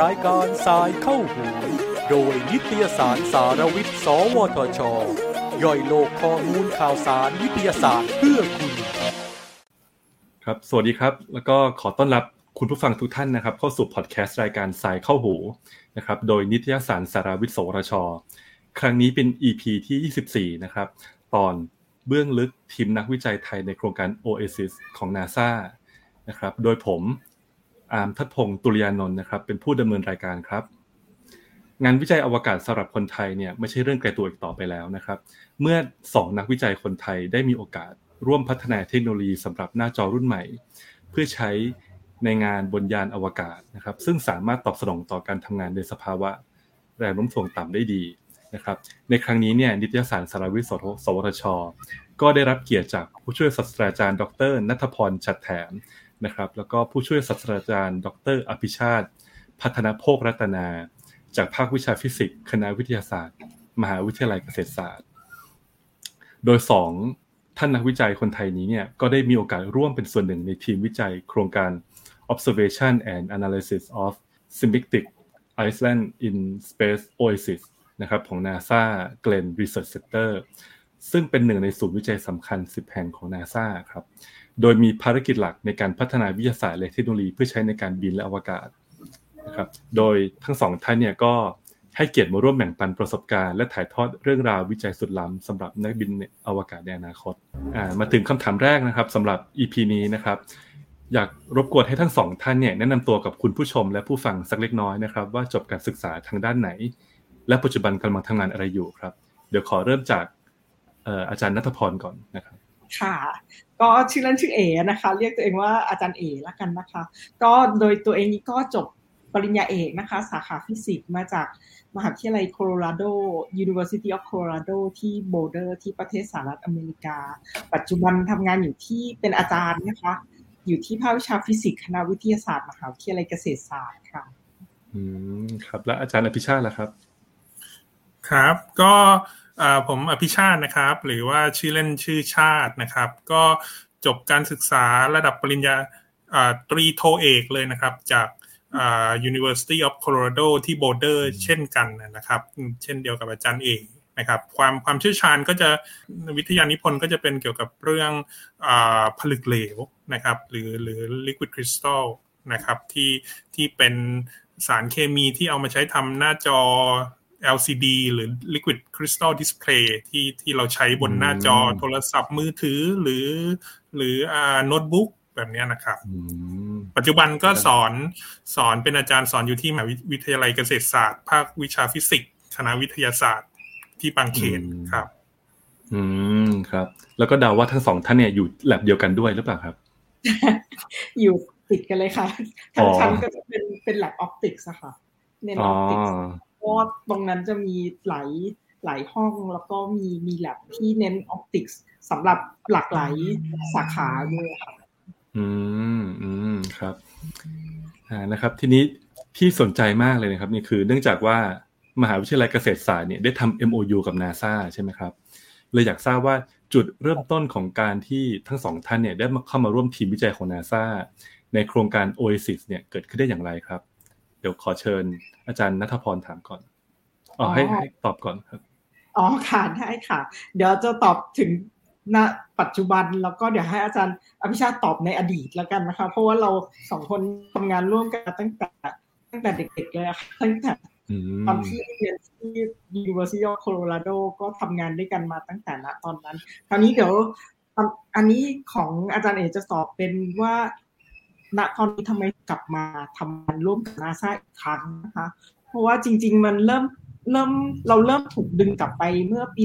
รายการสายเข้าหู โดยนิตยสารสารวิทย์ สวทช ย่อยโลกข้อมูลข่าวสารวิทยาศาสตร์เพื่อคุณ ครับ สวัสดีครับ แล้วก็ขอต้อนรับคุณผู้ฟังทุกท่านนะครับ เข้าสู่พอดแคสต์รายการสายเข้าหูนะครับ โดยนิตยสารสารวิทย์ สวทช ครั้งนี้เป็น EP ที่ 24 นะครับ ตอน เบื้องลึกทีมนักวิจัยไทยในโครงการ Oasis ของ NASA นะครับ โดยผมอาร์มทัดพงศ์ตุลยานนท์นะครับ เป็นผู้ดำเนินรายการครับ งานวิจัยอวกาศสำหรับคนไทยเนี่ยไม่ใช่เรื่องไกลตัวอีกต่อไปแล้วนะครับ เมื่อ 2 นักวิจัยคนไทยได้มีโอกาสร่วมพัฒนาเทคโนโลยีสำหรับหน้าจอรุ่นใหม่ เพื่อใช้ในงานบนยานอวกาศนะครับ ซึ่งสามารถตอบสนองต่อการทำงานในสภาวะแรงโน้มถ่วงต่ำได้ดีนะครับในครั้งนี้เนี่ยนิตยสารสารวิทย์สวทช ก็ได้รับเกียรติจากผู้ช่วยศาสตราจารย์ ดรนัทพรชัดแถมนะครับแล้วก็ผู้ช่วยศาสตราจารย์ ดร อภิชาติ พัฒนาโภครัตนา จากภาควิชาฟิสิกส์คณะวิทยาศาสตร์ มหาวิทยาลัยเกษตรศาสตร์ โดยสองท่านนักวิจัยคนไทยนี้เนี่ยก็ได้มีโอกาสร่วมเป็นส่วนหนึ่งในทีมวิจัยโครงการ Observation and Analysis of Symplectic Island in Space Oasis นะครับของ NASA Glenn Research Center ซึ่งเป็นหนึ่งในศูนย์วิจัยสำคัญ 10 แห่งของ NASA ครับ โดยมีภารกิจหลักในการพัฒนาวิทยาศาสตร์และเทคโนโลยีเพื่อใช้ในการบินและอวกาศนะครับ โดยทั้งสองท่านเนี่ยก็ให้เกียรติมาร่วมแบ่งปันประสบการณ์และถ่ายทอดเรื่องราววิจัยสุดล้ำสำหรับนักบินอวกาศในอนาคต มาถึงคำถามแรกนะครับสำหรับ EP นี้นะครับ อยากรบกวนให้ทั้งสองท่านเนี่ยแนะนำตัวกับคุณผู้ชมและผู้ฟังสักเล็กน้อยนะครับ ว่าจบการศึกษาทางด้านไหน และปัจจุบันกำลังทำงานอะไรอยู่ครับ เดี๋ยวขอเริ่มจาก อาจารย์นัทพรก่อนนะครับค่ะ ก็ชื่อเล่นชื่อเอนะคะ เรียกตัวเองว่าอาจารย์เอละกันนะคะ ก็โดยตัวเองนี้ก็จบปริญญาเอกนะคะ สาขาฟิสิกส์มาจากมหาวิทยาลัยโคโลราโด University of Colorado ที่โบลเดอร์ที่ประเทศสหรัฐอเมริกา ปัจจุบันทำงานอยู่ที่เป็นอาจารย์นะคะ อยู่ที่ภาควิชาฟิสิกส์คณะวิทยาศาสตร์มหาวิทยาลัยเกษตรศาสตร์ค่ะ อืมครับ และอาจารย์อภิชาติล่ะครับ ครับ ก็ ผมอภิชาตินะครับ หรือว่าชื่อเล่นชื่อชาตินะครับ ก็จบการศึกษาระดับปริญญาตรีโทเอกเลยนะครับ จาก University of Colorado ที่โบเดอร์เช่นกันนะครับ เช่นเดียวกับอาจารย์เอกนะครับความความเชี่ยวชาญก็จะวิทยานิพนธ์ก็จะเป็นเกี่ยวกับเรื่องอผลึกเหลวนะครับ หรือหรือ liquid crystal นะครับที่ที่เป็นสารเคมีที่เอามาใช้ทำหน้าจอ LCD หรือ Liquid Crystal Display ที่ที่เราใช้บนหน้าจอโทรศัพท์มือถือหรือ หรืออ่าโน้ตบุ๊กแบบนี้นะครับปัจจุบันก็สอนสอนเป็นอาจารย์สอนอยู่ที่มหาวิทยาลัยเกษตรศาสตร์ ภาควิชาฟิสิกส์คณะวิทยาศาสตร์ที่บางเขนครับ อืมครับ แล้วก็เดาว่าทั้งสองท่านเนี่ยอยู่แล็บเดียวกันด้วยหรือเปล่าครับ อยู่ติดกันเลยค่ะทั้งชั้นก็จะเป็นเป็นแล็บ optics ค่ะเน้น optics เพราะตรงนั้นจะมีหลายหลายห้องแล้วก็มีมีแล็บที่เน้น optics สำหรับหลากหลายสาขาด้วยค่ะอืมอืมครับอ่านะครับ ทีนี้ที่สนใจมากเลยนะครับ นี่คือเนื่องจากว่ามหาวิทยาลัยเกษตรศาสตร์เนี่ยได้ทำ MOU กับ NASA ใช่ไหมครับเลยอยากทราบว่าจุดเริ่มต้นของการที่ทั้งสองท่านเนี่ยได้มาเข้ามาร่วมทีมวิจัยของ NASA ในโครงการ Oasis เนี่ยเกิดขึ้นได้อย่างไรครับ ดี๋ยวขอเชิญอาจารย์นัทพรถามก่อนอ๋อให้ให้ตอบก่อนครับอ๋อค่ะได้ค่ะ เดี๋ยวจะตอบถึงณปัจจุบันแล้วก็เดี๋ยวให้อาจารย์อภิชาติตอบในอดีตแล้วกันนะคะ เพราะว่าเราสองคนทำงานร่วมกันตั้งแต่ตั้งแต่เด็กๆเลยค่ะตั้งแต่ตอนที่เรียนที่ University of Colorado ก็ทำงานด้วยกันมาตั้งแต่ณตอนนั้น คราวนี้เดี๋ยวอันนี้ของอาจารย์เอกจะตอบเป็นว่า ณตอนนี้ทำไมกลับมาทำงานร่วมกับนาซาอีกครั้งนะคะ เพราะว่าจริง ๆ มันเริ่มเริ่มเราเริ่มถูกดึงกลับไปเมื่อปี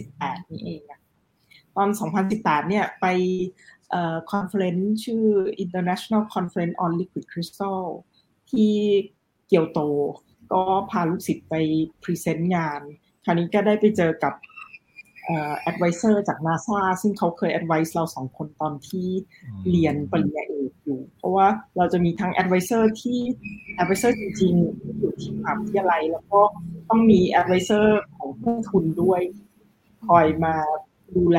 2018 นี่เองอะตอน 2018 เนี่ยไปconference ชื่อ International Conference on Liquid Crystal ที่เกียวโต ก็พาลูกศิษย์ไป present งาน คราวนี้ก็ได้ไปเจอกับ advisor จากนาซาซึ่งเขาเคย advise เราสองคนตอนที่เรียนปริญญาเอยู่ เพราะว่าเราจะมีทั้ง advisor ที่ advisor จริงๆ อยู่ที่มหาวิทยาลัย แล้วก็ต้องมี advisor ของผู้ทุนด้วย คอยมาดูแล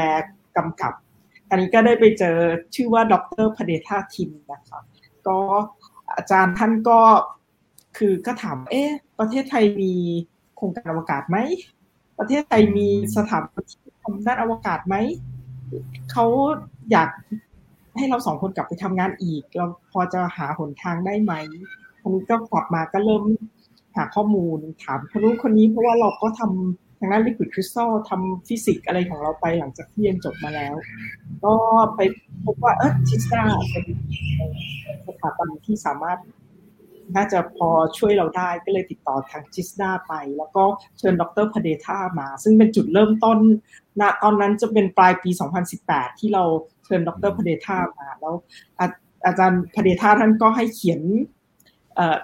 กำกับออันนี้ก็ได้ไปเจอชื่อว่าดรพเดธาทิมนะคะก็อาจารย์ท่านก็คือก็ถาม เอ๊ะ ประเทศไทยมีโครงการอวกาศไหม ประเทศไทยมีสถาบันที่ทำด้านอวกาศไหม เขาอยาก ให้เราสองคนกลับไปทำงานอีก เราพอจะหาหนทางได้ไหมอันนี้ก็กลับมาก็เริ่มหาข้อมูลถามคนนู้นคนนี้เพราะว่าเราก็ทำทางด้านลิควิดคริสตัลทำฟิสิกส์อะไรของเราไปหลังจากที่เรียนจบมาแล้ว ก็ไปพบว่าเออทิสตาเป็นสถาบันที่สามารถน่าจะพอช่วยเราได้ก็เลยติดต่อทางจิสดาไป แล้วก็เชิญดรพเดธามา ซึ่งเป็นจุดเริ่มต้นณตอนนั้นจะเป็นปลายปี 2018 ที่เราเชิญดรพเดธามาแล้วอาอาจารย์พเดธาท่านก็ให้เขียน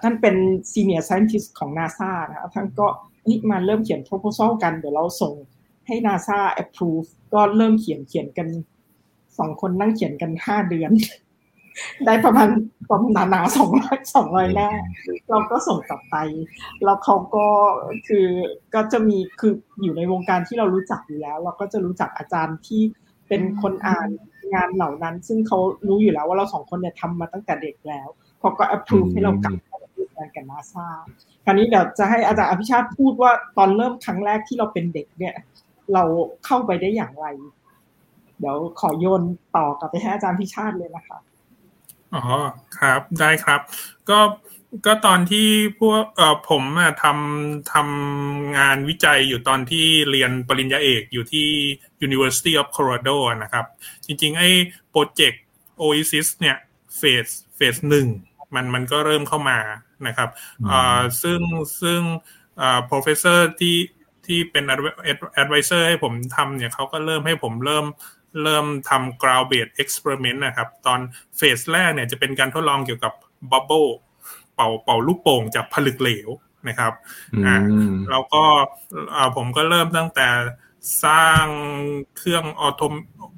ท่านเป็น senior scientist ของ NASA นะครับท่านก็มาเริ่มเขียน proposal กันเดี๋ยวเราส่งให้ NASA approve ก็เริ่มเขียนเขียนกันสองคนนั่งเขียนกันห้าเดือน ได้ประมาณประมาณหนาสองร้อยสองร้อยแรกเราก็ส่งกลับไป แล้วเขาก็คือก็จะมีคืออยู่ในวงการที่เรารู้จักอยู่แล้ว เราก็จะรู้จักอาจารย์ที่เป็นคนอ่าน งานเหล่านั้น ซึ่งเขารู้อยู่แล้วว่าเราสองคนเนี่ยทำมาตั้งแต่เด็กแล้วเขาก็ approve ให้เรากลับไปทำงานกับนาซาคราวนี้เดี๋ยวจะให้อาจารย์อภิชาติพูดว่าตอนเริ่มครั้งแรกที่เราเป็นเด็กเนี่ย เราเข้าไปได้อย่างไร เดี๋ยวขอโยนต่อกลับไปให้อาจารย์พิชาติเลยนะคะอ๋อครับได้ครับ ก็ ก็ตอนที่พวกเอ่อผมอะทำทำงานวิจัยอยู่ตอนที่เรียนปริญญาเอกอยู่ที่ University of Colorado นะครับ จริงๆ ไอ้โปรเจกต์ Oasis เนี่ยเฟสเฟสหนึ่งมันมันก็เริ่มเข้ามานะครับอ่าซึ่งซึ่งอ่า professor ที่ที่เป็น advisor ให้ผมทำเนี่ยเขาก็เริ่มให้ผมเริ่มเริ่มทำ ground based experiment นะครับ ตอนเฟสแรกเนี่ยจะเป็นการทดลองเกี่ยวกับ bubble เป่าเป่าลูกโป่งจากผลึกเหลวนะครับอ่าแล้วก็ผมก็เริ่มตั้งแต่สร้างเครื่องออโตม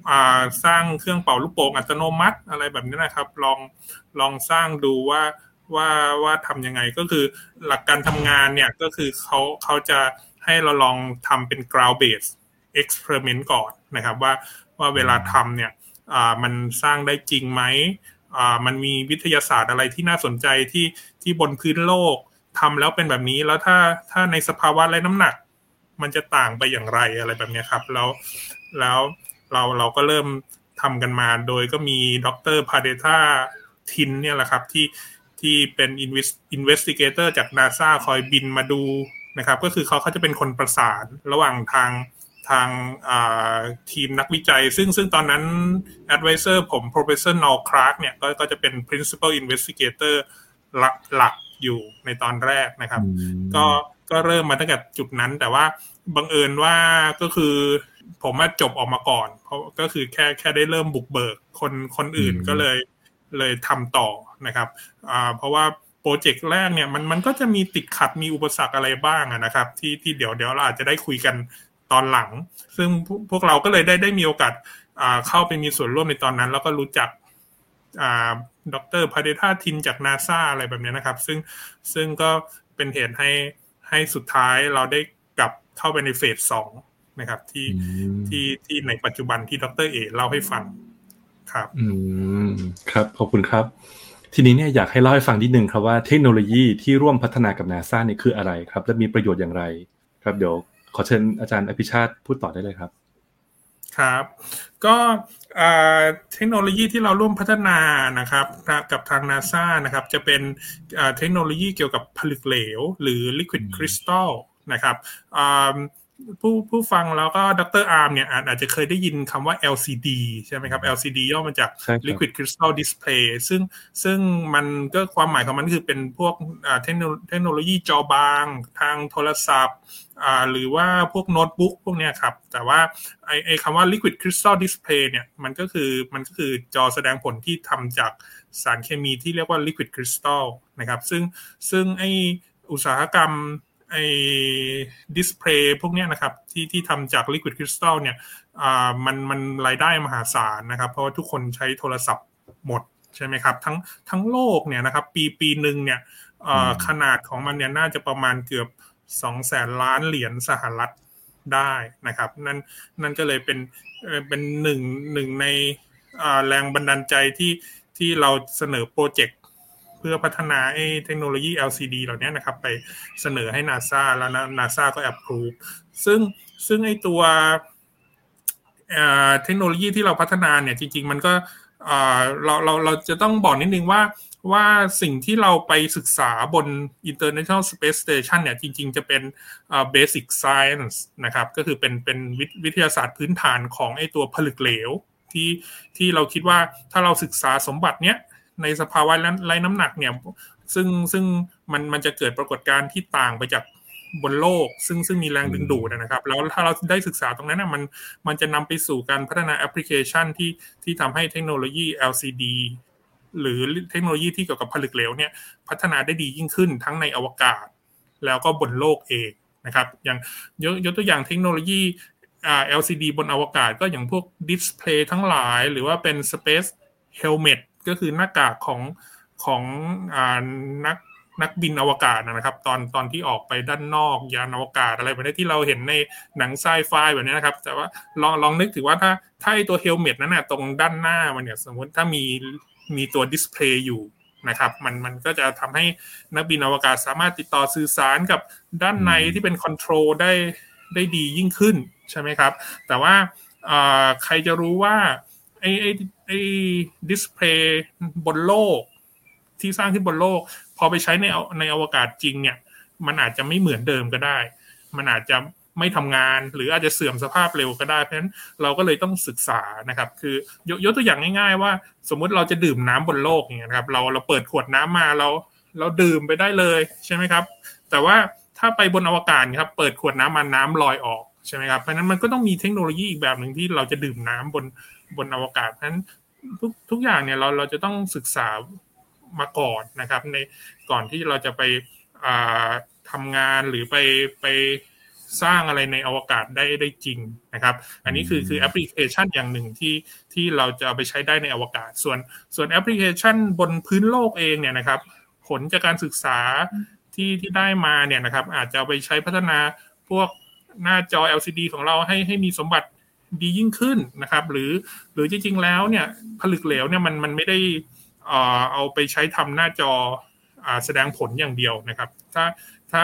อ่าสร้างเครื่องเป่าลูกโป่งอัตโนมัติอะไรแบบนี้นะครับ ลองลองสร้างดูว่าว่าว่าทำยังไงก็คือหลักการทำงานเนี่ยก็คือเขาเขาจะให้เราลองทำเป็น ground based experiment ก่อนนะครับ ว่าว่าเวลาทำเนี่ยอ่ามันสร้างได้จริงไหมอ่า มันมีวิทยาศาสตร์อะไรที่น่าสนใจที่ที่บนพื้นโลกทำแล้วเป็นแบบนี้แล้วถ้าถ้าในสภาวะไร้น้ำหนัก มันจะต่างไปอย่างไรอะไรแบบนี้ครับ แล้วแล้วเราเราก็เริ่มทำกันมา โดยก็มีดร. Padetha Tin เนี่ยแหละครับที่ที่เป็น investigator จากนาซาคอยบินมาดูนะครับ ก็คือเขาเขาจะเป็นคนประสานระหว่างทาง ทางทีมนักวิจัย ซึ่งซึ่งตอนนั้น advisor ผม professor Noel Clark เนี่ยก็ก็จะเป็น principal investigator หลักหลักอยู่ในตอนแรกนะครับ ก็ก็เริ่มมาตั้งแต่จุดนั้น แต่ว่าบังเอิญว่าก็คือผมมาจบออกมาก่อน เพราะก็คือแค่แค่ได้เริ่มบุกเบิกคนคนอื่นก็เลยเลยทำต่อนะครับอ่าเพราะว่าโปรเจกต์แรกเนี่ยมันมันก็จะมีติดขัดมีอุปสรรคอะไรบ้างนะครับ ที่ที่เดี๋ยวเดี๋ยวเราอาจจะได้คุยกัน ตอนหลัง ซึ่งพวกเราก็เลยได้ได้มีโอกาสอ่าเข้าไปมีส่วนร่วมในตอนนั้น แล้วก็รู้จักอ่าดรพาเดธาทินจากนาซาอะไรแบบนี้นะครับ ซึ่งซึ่งก็เป็นเหตุให้ให้สุดท้ายเราได้กลับเข้าไปในเฟสสองนะครับ ที่ที่ที่ในปัจจุบันที่ดรเอเล่าให้ฟังครับ อืมครับ ขอบคุณครับ ทีนี้เนี่ยอยากให้เล่าให้ฟังนิดนึงครับว่าเทคโนโลยีที่ร่วมพัฒนากับนาซาเนี่ยคืออะไรครับ และมีประโยชน์อย่างไร ครับเดี๋ยว ขอเชิญอาจารย์อภิชาติพูดต่อได้เลยครับ ครับ ก็เทคโนโลยีที่เราร่วมพัฒนานะครับกับทางนาซานะครับ จะเป็นเทคโนโลยีเกี่ยวกับผลึกเหลว หรือ liquid crystal นะครับ ผู้ผู้ฟังแล้วก็ดรอาร์มเนี่ยอาจจะเคยได้ยินคำว่า LCD ใช่ไหมครับ LCD ย่อมาจาก Liquid Crystal Display ซึ่งซึ่งมันก็ความหมายของมันคือเป็นพวกเทคโนโลยีจอบาง ทางโทรศัพท์หรือว่าพวกโน้ตบุ๊กพวกนี้ครับ แต่ว่าไอ้ไอ้คำว่า Liquid Crystal Display เนี่ยมันก็คือมันก็คือจอแสดงผลที่ทำจากสารเคมีที่เรียกว่า Liquid Crystal นะครับ ซึ่งซึ่งไอ้อุตสาหกรรม ไอ้ display พวกนี้นะครับที่ที่ทำจาก liquid crystal เนี่ยอ่ามันมันรายได้มหาศาลนะครับ เพราะว่าทุกคนใช้โทรศัพท์หมดใช่ไหมครับ ทั้งทั้งโลกเนี่ยนะครับ ปีปีหนึ่งเนี่ยขนาดของมันเนี่ยน่าจะประมาณเกือบสองแสนล้านเหรียญสหรัฐได้นะครับ นั่นนั่นก็เลยเป็นเป็นหนึ่งหนึ่งในแรงบันดาลใจที่ที่เราเสนอโปรเจกต์ เพื่อพัฒนาไอ้เทคโนโลยี LCD เหล่านี้นะครับ ไปเสนอให้ NASA แล้วนาซาก็ approve ซึ่งซึ่งไอ้ตัวเทคโนโลยีที่เราพัฒนาเนี่ยจริง ๆ มันก็เราเราเราจะต้องบอกนิดนึงว่าว่าสิ่งที่เราไปศึกษาบน International Space Station เนี่ยจริง ๆ จะเป็น basic science นะครับ ก็คือเป็นเป็นวิทยาศาสตร์พื้นฐานของไอ้ตัวผลึกเหลวที่ที่เราคิดว่าถ้าเราศึกษาสมบัติเนี้ย ในสภาวะไร้น้ำหนักเนี่ยซึ่งซึ่งมันมันจะเกิดปรากฏการณ์ที่ต่างไปจากบนโลก ซึ่งซึ่งมีแรงดึงดูดนะครับ แล้วถ้าเราได้ศึกษาตรงนั้นนะมันมันจะนำไปสู่การพัฒนาแอปพลิเคชันที่ที่ทำให้เทคโนโลยี LCD หรือเทคโนโลยีที่เกี่ยวกับผลึกเหลวเนี่ยพัฒนาได้ดียิ่งขึ้นทั้งในอวกาศ แล้วก็บนโลกเองนะครับอย่างยกยกตัวอย่างเทคโนโลยี LCD บนอวกาศก็อย่างพวก display ทั้งหลาย หรือว่าเป็น Space Helmet ก็คือหน้ากากของของอนักนักบินอวกาศนะครับ ตอนตอนที่ออกไปด้านนอกยานอวกาศอะไรแบบนี้ที่เราเห็นในหนังไซไฟแบบนี้นะครับ แต่ว่าลองลองนึกถึงว่าถ้าถ้าตัว helmet นั้นนะตรงด้านหน้ามันเนี่ยสมมติถ้ามีมีตัว display อยู่นะครับมันมันก็จะทำให้นักบินอวกาศสามารถติดต่อสื่อสารกับด้านในที่เป็น control ได้ได้ดียิ่งขึ้นใช่ไหมครับ แต่ว่าใครจะรู้ว่าไอ้ไอ้ ไอ้ display บนโลก ที่สร้างขึ้นบนโลก พอไปใช้ในในอวกาศจริงเนี่ย มันอาจจะไม่เหมือนเดิมก็ได้ มันอาจจะไม่ทำงานหรืออาจจะเสื่อมสภาพเร็วก็ได้ เพราะฉะนั้นเราก็เลยต้องศึกษานะครับ คือยยกตัวอย่างง่าย ๆ ว่า สมมุติเราจะดื่มน้ำบนโลกอย่างเงี้ยครับ เราเราเปิดขวดน้ำมาเรา เราดื่มไปได้เลยใช่ไหมครับ แต่ว่าถ้าไปบนอวกาศครับ เปิดขวดน้ำมาน้ำลอยออกใช่ไหมครับเพราะนั้นมันก็ต้องมีเทคโนโลยีอีกแบบหนึ่งที่เราจะดื่มน้ำบนบนอวกาศเพราะนั้น ทุกทุกอย่างเนี่ยเราเราจะต้องศึกษามาก่อนนะครับ ในก่อนที่เราจะไปทำงานหรือไปไปสร้างอะไรในอวกาศได้ได้จริงนะครับ อันนี้คือคือแอปพลิเคชันอย่างหนึ่งที่ที่เราจะเอาไปใช้ได้ในอวกาศ ส่วนส่วนแอปพลิเคชันบนพื้นโลกเองเนี่ยนะครับ ผลจากการศึกษาที่ที่ได้มาเนี่ยนะครับ อาจจะเอาไปใช้พัฒนาพวกหน้าจอ LCD ของเราให้ให้มีสมบัติ ดียิ่งขึ้นนะครับ หรือหรือจริงๆแล้วเนี่ยผลึกเหลวเนี่ยมันมันไม่ได้เอาไปใช้ทำหน้าจอแสดงผลอย่างเดียวนะครับ ถ้าถ้า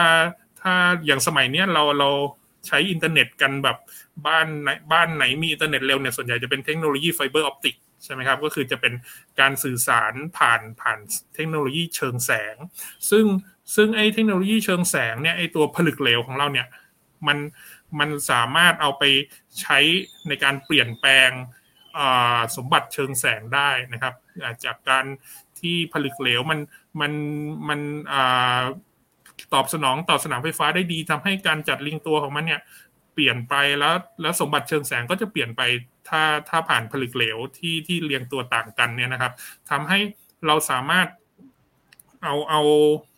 ถ้าอย่างสมัยเนี้ยเราเราใช้อินเทอร์เน็ตกันแบบบ้านไหนบ้านไหนมีอินเทอร์เน็ตเร็วเนี่ยส่วนใหญ่จะเป็นเทคโนโลยี fiber optic ใช่ไหมครับก็คือจะเป็นการสื่อสารผ่านผ่านเทคโนโลยีเชิงแสง ซึ่งซึ่งไอ้เทคโนโลยีเชิงแสงเนี่ยไอ้ตัวผลึกเหลวของเราเนี่ยมัน มันสามารถเอาไปใช้ในการเปลี่ยนแปลงสมบัติเชิงแสงได้นะครับ จากการที่ผลึกเหลวมันมันมันตอบสนองต่อสนามไฟฟ้าได้ดีทำให้การจัดลิงตัวของมันเนี่ยเปลี่ยนไปแล้วแล้วสมบัติเชิงแสงก็จะเปลี่ยนไปถ้าถ้าผ่านผลึกเหลวที่ที่เรียงตัวต่างกันเนี่ยนะครับทำให้เราสามารถเอาเอา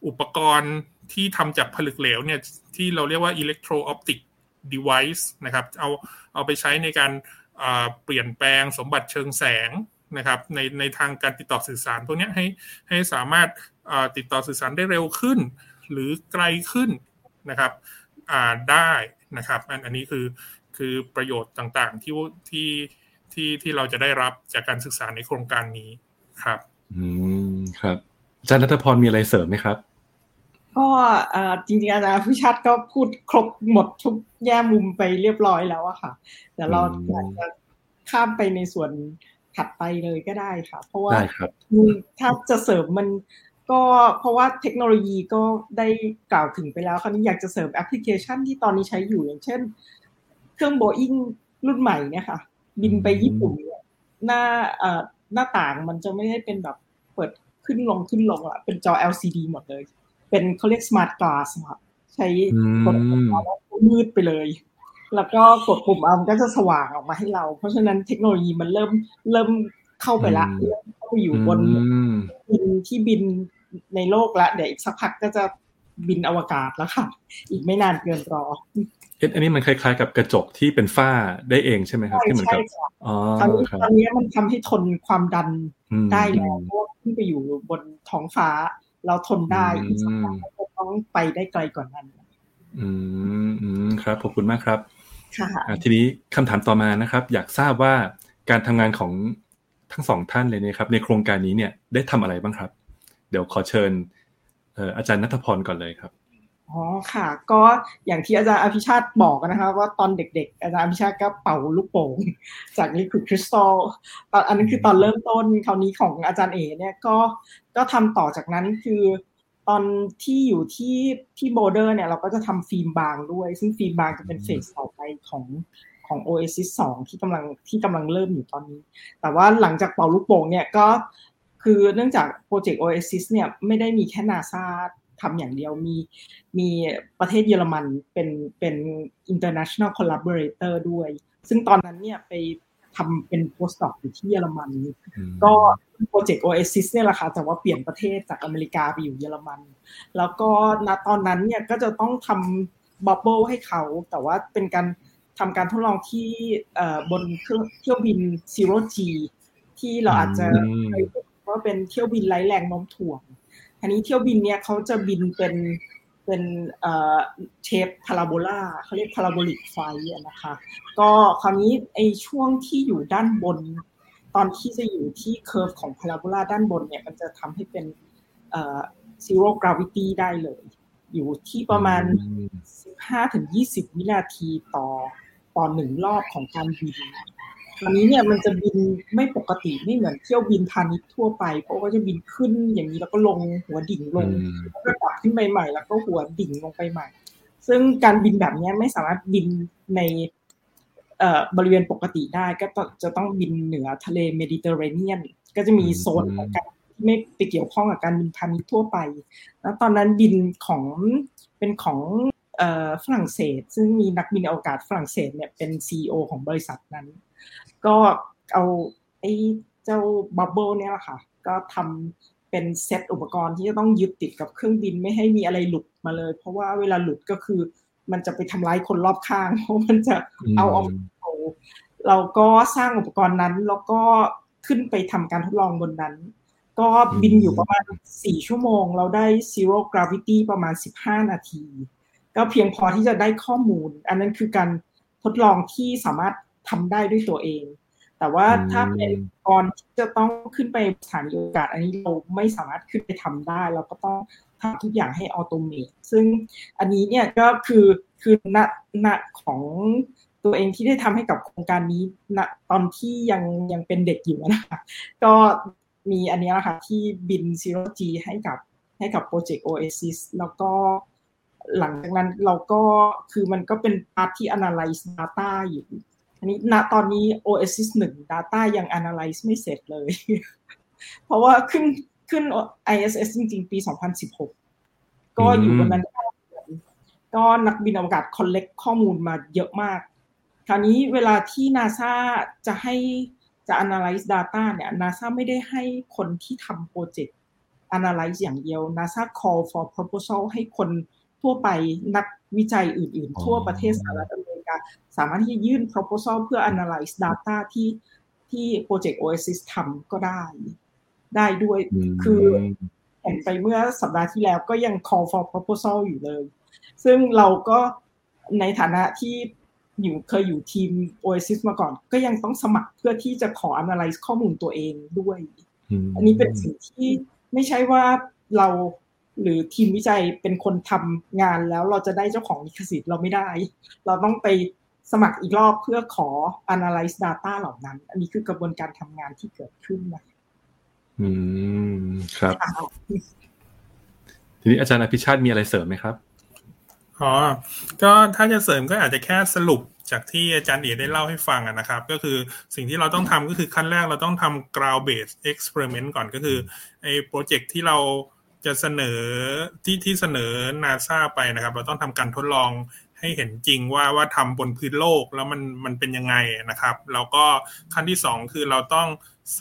อุปกรณ์ที่ทำจากผลึกเหลวเนี่ยที่เราเรียกว่า electro optic device นะครับเอาเอาไปใช้ในการเปลี่ยนแปลงสมบัติเชิงแสงนะครับในในทางการติดต่อสื่อสารพวกนี้ให้ให้สามารถติดต่อสื่อสารได้เร็วขึ้น หรือไกลขึ้นนะครับได้นะครับอันอันนี้คือคือประโยชน์ต่างๆที่ที่ที่ที่เราจะได้รับจากการศึกษาในโครงการนี้ครับ อืมครับอาจารย์นัทพรมีอะไรเสริมไหมครับ ก็จริงๆอาจารย์ผู้ชัดก็พูดครบหมดทุกแย่มุมไปเรียบร้อยแล้วอะค่ะแต่เราอยากจะข้ามไปในส่วนถัดไปเลยก็ได้ค่ะ เพราะว่าถ้าจะเสริมมันก็เพราะว่าเทคโนโลยีก็ได้กล่าวถึงไปแล้วคราวนี้อยากจะเสริมแอปพลิเคชันที่ตอนนี้ใช้อยู่อย่างเช่น เครื่องโบอิงรุ่นใหม่เนี่ยค่ะ บินไปญี่ปุ่นเนี่ยหน้าหน้าต่างมันจะไม่ได้เป็นแบบเปิดขึ้นลงขึ้นลงอะเป็นจอ LCD หมดเลย เป็นเขาเรียก smart glass ครับใช้กดปุ่มแล้วมืดไปเลย แล้วก็กดปุ่มเอามันก็จะสว่างออกมาให้เรา เพราะฉะนั้นเทคโนโลยีมันเริ่มเริ่มเข้าไปละเริ่มเข้าไปอยู่บนบินที่บินในโลกละเดี๋ยวอีกสักพักก็จะบินอวกาศแล้วค่ะ อีกไม่นานเกินรอเอ๊ะอันนี้มันคล้ายๆกับกระจกที่เป็นฝ้าได้เองใช่ไหมครับที่เหมือนกับอ๋อตอนนี้ตอนนี้มันทำให้ทนความดันได้แล้วเพราะขึ้นไปอยู่บนท้องฟ้า เราทนได้อีกสักพักก็ต้องไปได้ไกลกว่านนั้นอืมอืมครับขอบคุณมากครับค่ะทีนี้คำถามต่อมานะครับ อยากทราบว่าการทำงานของทั้งสองท่านเลยนะครับ ในโครงการนี้เนี่ยได้ทำอะไรบ้างครับ เดี๋ยวขอเชิญอาจารย์นัทพรก่อนเลยครับ อ๋อค่ะ ก็อย่างที่อาจารย์อภิชาติบอกนะคะว่าตอนเด็ก ๆ อาจารย์อภิชาติก็เป่าลูกโป่งจาก liquid crystal ตอนอันนั้นคือตอนเริ่มต้นคราวนี้ของอาจารย์เอเนี่ยก็ก็ทำต่อจากนั้นคือตอนที่อยู่ที่ที่ Boulder เนี่ยเราก็จะทำฟิล์มบางด้วย ซึ่งฟิล์มบางจะเป็น phase ต่อไปของของ Oasis 2 ที่กำลังที่กำลังเริ่มอยู่ตอนนี้ แต่ว่าหลังจากเป่าลูกโป่งเนี่ยก็คือเนื่องจากโปรเจกต์ Oasis เนี่ยไม่ได้มีแค่นาซา ทำอย่างเดียวมีมีประเทศเยอรมันเป็นเป็น international collaborator ด้วย ซึ่งตอนนั้นเนี่ยไปทำเป็น postdoc อยู่ที่เยอรมัน ก็โปรเจกต์ Oasis เนี่ยแหละค่ะแต่ว่าเปลี่ยนประเทศจากอเมริกาไปอยู่เยอรมัน แล้วก็ณตอนนั้นเนี่ยก็จะต้องทำ bubble ให้เขา แต่ว่าเป็นการทำการทดลองที่บนเครื่องเที่ยวบิน Zero G ที่เราอาจจะว่าเป็นเที่ยวบินไร้แรงโน้มถ่วง อันนี้เที่ยวบินเนี่ยเขาจะบินเป็นเป็น shape พาราโบลาเขาเรียก parabolic flight นะคะ ก็คราวนี้ไอช่วงที่อยู่ด้านบน ตอนที่จะอยู่ที่ curve ของพาราโบลาด้านบนเนี่ยมันจะทำให้เป็น zero gravity ได้เลย อยู่ที่ประมาณ 15-20 วินาทีต่อต่อหนึ่งรอบของการบิน อันนี้เนี่ยมันจะบินไม่ปกติไม่เหมือนเที่ยวบินพาณิชย์ทั่วไป เพราะว่าจะบินขึ้นอย่างนี้แล้วก็ลงหัวดิ่งลงแล้วก็กลับขึ้นไปใหม่ แล้วก็หัวดิ่งลงไปใหม่ ซึ่งการบินแบบนี้ไม่สามารถบินในบริเวณปกติได้ก็จะต้องบินเหนือทะเลเมดิเตอร์เรเนียน ก็จะมีโซนของการที่ไม่ไปเกี่ยวข้องกับการบินพาณิชย์ทั่วไป แล้วตอนนั้นบินของเป็นของฝรั่งเศส ซึ่งมีนักบินอวกาศฝรั่งเศสเนี่ยเป็นซีอของบริษัทนั้น ก็เอาไอ้เจ้าบับเบิลเนี่ยแหละค่ะ ก็ทำเป็นเซตอุปกรณ์ที่จะต้องยึดติดกับเครื่องบินไม่ให้มีอะไรหลุดมาเลย เพราะว่าเวลาหลุดก็คือมันจะไปทำร้ายคนรอบข้าง เพราะมันจะเอาออกเราก็สร้างอุปกรณ์นั้นแล้วก็ขึ้นไปทำการทดลองบนนั้น ก็บินอยู่ประมาณสี่ชั่วโมง เราได้ zero gravity ประมาณสิบห้านาที ก็เพียงพอที่จะได้ข้อมูล อันนั้นคือการทดลองที่สามารถ ทำได้ด้วยตัวเอง แต่ว่าถ้าเป็นกรที่จะต้องขึ้นไปสถานีอากาศอันนี้เราไม่สามารถขึ้นไปทำได้ เราก็ต้องทำทุกอย่างให้ออโตเมตซึ่งอันนี้เนี่ยก็คือคือณณของตัวเองที่ได้ทำให้กับโครงการนี้ณตอนที่ยังยังเป็นเด็กอยู่นะคะก็มีอันนี้นะคะที่บิน Zero G ให้กับให้กับโปรเจกต์ Oasis แล้วก็หลังจากนั้นเราก็คือมันก็เป็น part ที่ analyze data อยู่ อันนี้ณตอนนี้ Oasis 1 Data ยัง Analyze ไม่เสร็จเลย เพราะว่าขึ้นขึ้น ISS จริงๆ ปี 2016 ก็อยู่บนนั้นก็นักบินอวกาศ collect ข้อมูลมาเยอะมาก คราวนี้เวลาที่ NASA จะให้จะ analyze data เนี่ย NASA ไม่ได้ให้คนที่ทำโปรเจกต์ analyze อย่างเดียว NASA call for proposal ให้คนทั่วไปนักวิจัยอื่น ๆ ทั่วประเทศสหรัฐอเมริ กาสามารถที่จะยื่น proposal เพื่อ analyze data ที่ที่ Project Oasis ทำก็ได้ ได้ด้วยคือเห็นไปเมื่อสัปดาห์ที่แล้วก็ยัง call for proposal อยู่เลย ซึ่งเราก็ในฐานะที่อยู่เคยอยู่ทีม Oasis มาก่อน ก็ยังต้องสมัครเพื่อที่จะขอ analyze ข้อมูลตัวเองด้วย อันนี้เป็นสิ่งที่ไม่ใช่ว่าเรา หรือทีมวิจัยเป็นคนทำงานแล้วเราจะได้เจ้าของลิขสิทธิ์เราไม่ได้ เราต้องไปสมัครอีกรอบเพื่อขอ analyze data เหล่านั้น อันนี้คือกระบวนการทำงานที่เกิดขึ้นนะอืมครับ ทีนี้อาจารย์อภิชาติมีอะไรเสริมไหมครับอ๋อก็ถ้าจะเสริมก็อาจจะแค่สรุปจากที่อาจารย์เอ๋ได้เล่าให้ฟังนะครับ ก็คือสิ่งที่เราต้องทำก็คือขั้นแรกเราต้องทำ ground based experiment ก่อนก็คือไอ้โปรเจกต์ที่เรา จะเสนอที่ที่เสนอนาซาไปนะครับ เราต้องทำการทดลองให้เห็นจริงว่าว่าทำบนพื้นโลกแล้วมันมันเป็นยังไงนะครับ แล้วก็ขั้นที่สองคือเราต้อง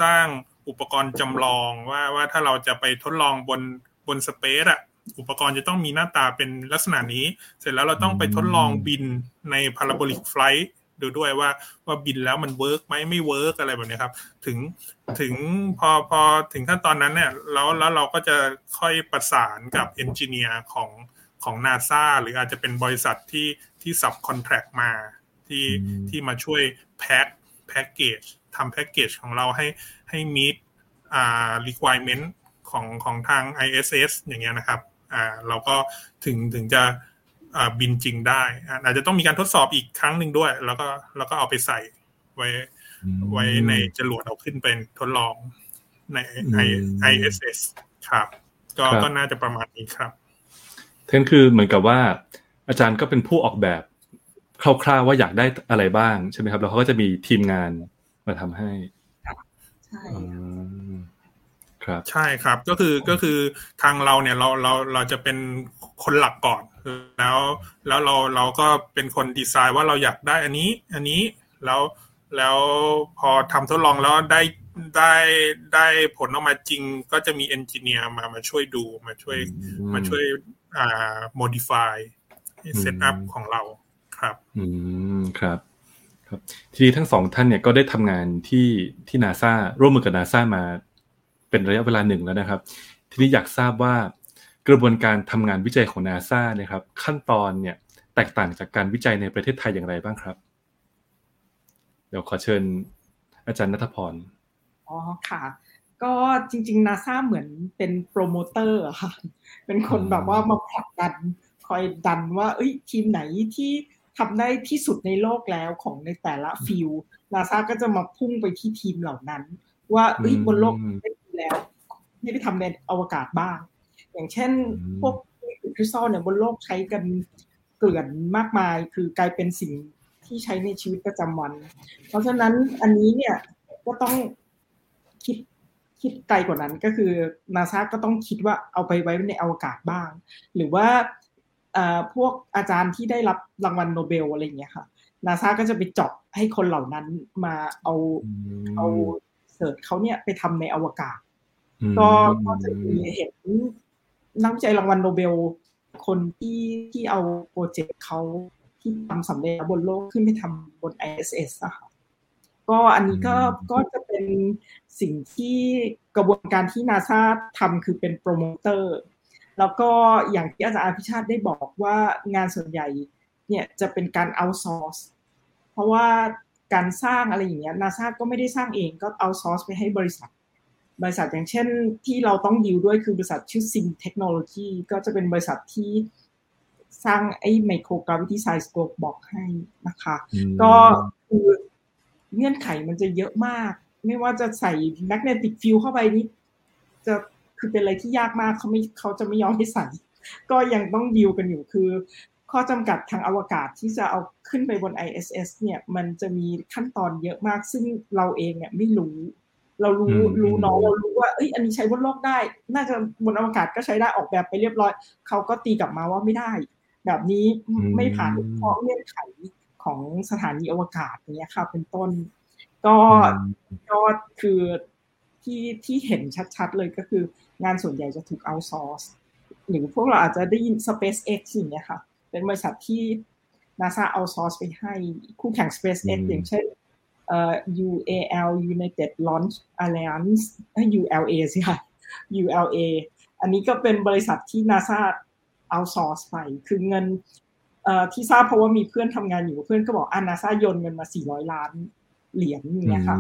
สร้างอุปกรณ์จำลองว่าว่าถ้าเราจะไปทดลองบนบน space อะอุปกรณ์จะต้องมีหน้าตาเป็นลักษณะนี้ เสร็จแล้วเราต้องไปทดลองบินในพา ราโบลิกไฟล์ดูด้วยว่าว่าบินแล้วมัน work ไหมไม่ work อะไรแบบนี้ครับ ถึงถึงพอพอถึงขั้นตอนนั้นเนี่ยแล้วแล้วเราก็จะค่อยประสานกับเอนจิเนียร์ของของนาซาหรืออาจจะเป็นบริษัทที่ที่สับคอนแทคมาที่ที่มาช่วยแพ็คแพ็กเกจทำแพ็กเกจของเราให้ให้มีอ่า requirement ของของทาง ISS อย่างเงี้ยนะครับอ่าเราก็ถึงถึงจะอ่า บินจริงได้อาจจะต้องมีการทดสอบอีกครั้งหนึ่งด้วย แล้วก็แล้วก็เอาไปใส่ไว้ ไว้ในจรวดเอาขึ้นเป็นทดลองใน ISS ครับ ก็ก็น่าจะประมาณนี้ครับท่านคือเหมือนกับว่า อาจารย์ก็เป็นผู้ออกแบบคร่าวๆว่าอยากได้อะไรบ้างใช่ไหมครับ แล้วเขาก็จะมีทีมงานมาทำให้ใช่ครับ ใช่ครับ ก็คือก็คือทางเราเนี่ยเราเราเราจะเป็นคนหลักก่อน แล้วแล้วเราเราก็เป็นคนดีไซน์ว่าเราอยากได้อันนี้ อันนี้แล้วแล้วพอทำทดลองแล้วได้ได้ได้ผลออกมาจริงก็จะมี engineer มามาช่วยดูมาช่วยมาช่วยอ่า modify setup ของเราครับ อืมครับ ครับ ทีนี้ทั้งสองท่านเนี่ยก็ได้ทำงานที่ที่นาซาร่วมมือกับนาซามาเป็นระยะเวลาหนึ่งแล้วนะครับ ทีนี้อยากทราบว่า กระบวนการทำงานวิจัยของนาซาเนี่ยครับ ขั้นตอนเนี่ยแตกต่างจากการวิจัยในประเทศไทยอย่างไรบ้างครับ เดี๋ยวขอเชิญอาจารย์นัทพรอ๋อค่ะก็จริงๆนาซาเหมือนเป็นโปรโมเตอร์ค่ะ เป็นคนแบบว่ามาผลักดัน คอยดันว่า เอ้ยทีมไหนที่ทำได้ที่สุดในโลกแล้วของในแต่ละ field นาซาก็จะมาพุ่งไปที่ทีมเหล่านั้น ว่าเอ้ยบนโลกได้ดีแล้วไม่ได้ทำในอวกาศบ้าง อย่างเช่นพวกคริสตัลเนี่ยบนโลกใช้กันเกลื่อนมากมาย คือกลายเป็นสิ่งที่ใช้ในชีวิตประจำวัน เพราะฉะนั้นอันนี้เนี่ยก็ต้องคิดคิดไกลกว่านั้นก็คือนาซาก็ต้องคิดว่าเอาไปไว้ในอวกาศบ้าง หรือว่าพวกอาจารย์ที่ได้รับรางวัลโนเบลอะไรอย่างเงี้ยค่ะนาซาก็จะไปเจาะให้คนเหล่านั้นมาเอาเอาsearch เขาเนี่ยไปทำในอวกาศ ก็ก็จะมีเห็น นักวิจัยรางวัลโนเบล คนที่ที่เอาโปรเจกต์เขาที่ทำสำเร็จบนโลกขึ้นไปทำบน ISS อะค่ะก็อันนี้ก็ก็จะเป็นสิ่งที่กระบวนการที่นาซาทำคือเป็นโปรโมเตอร์แล้วก็อย่างที่อาจารย์อภิชาติได้บอกว่างานส่วนใหญ่เนี่ยจะเป็นการ outsourceเพราะว่าการสร้างอะไรอย่างเงี้ยนาซาก็ไม่ได้สร้างเองก็ outsource ไปให้บริษัท บริษัทอย่างเช่นที่เราต้องดิวด้วยคือบริษัทชื่อ ZIN Technologies ก็จะเป็นบริษัทที่สร้างไอ้ microgravity science glovebox ให้นะคะ ก็คือเงื่อนไขมันจะเยอะมาก ไม่ว่าจะใส่ magnetic field เข้าไปนี่จะคือเป็นอะไรที่ยากมากเขาไม่เขาจะไม่ยอมให้ใส่ ก็ยังต้องดิวกันอยู่คือ ข้อจำกัดทางอวกาศที่จะเอาขึ้นไปบน ISS เนี่ย มันจะมีขั้นตอนเยอะมากซึ่งเราเองเนี่ยไม่รู้ เรารู้รู้น้องเรารู้ว่าเอ้ยอันนี้ใช้บนโลกได้ น่าจะบนอวกาศก็ใช้ได้ออกแบบไปเรียบร้อย เขาก็ตีกลับมาว่าไม่ได้ แบบนี้ไม่ผ่านเพราะเงื่อนไขของสถานีอวกาศอย่างเงี้ยค่ะ เป็นต้น ก็ก็คือที่ที่เห็นชัดๆเลยก็คืองานส่วนใหญ่จะถูกเอาซอร์สหรือพวกเราอาจจะได้ยิน SpaceX อย่างเงี้ยค่ะ เป็นบริษัทที่ NASA เอาซอร์สไปให้คู่แข่ง SpaceX อย่างเช่นเอ่อ UAL United Launch Alliance ULA สิค่ะ ULA อันนี้ก็เป็นบริษัทที่ NASA เอาซอร์สไป คือเงินที่ทราบเพราะว่ามีเพื่อนทำงานอยู่เพื่อนก็บอกอานาซาโยนเงินมาสี่ร้อยล้านเหรียญอย่างเงี้ยค่ะ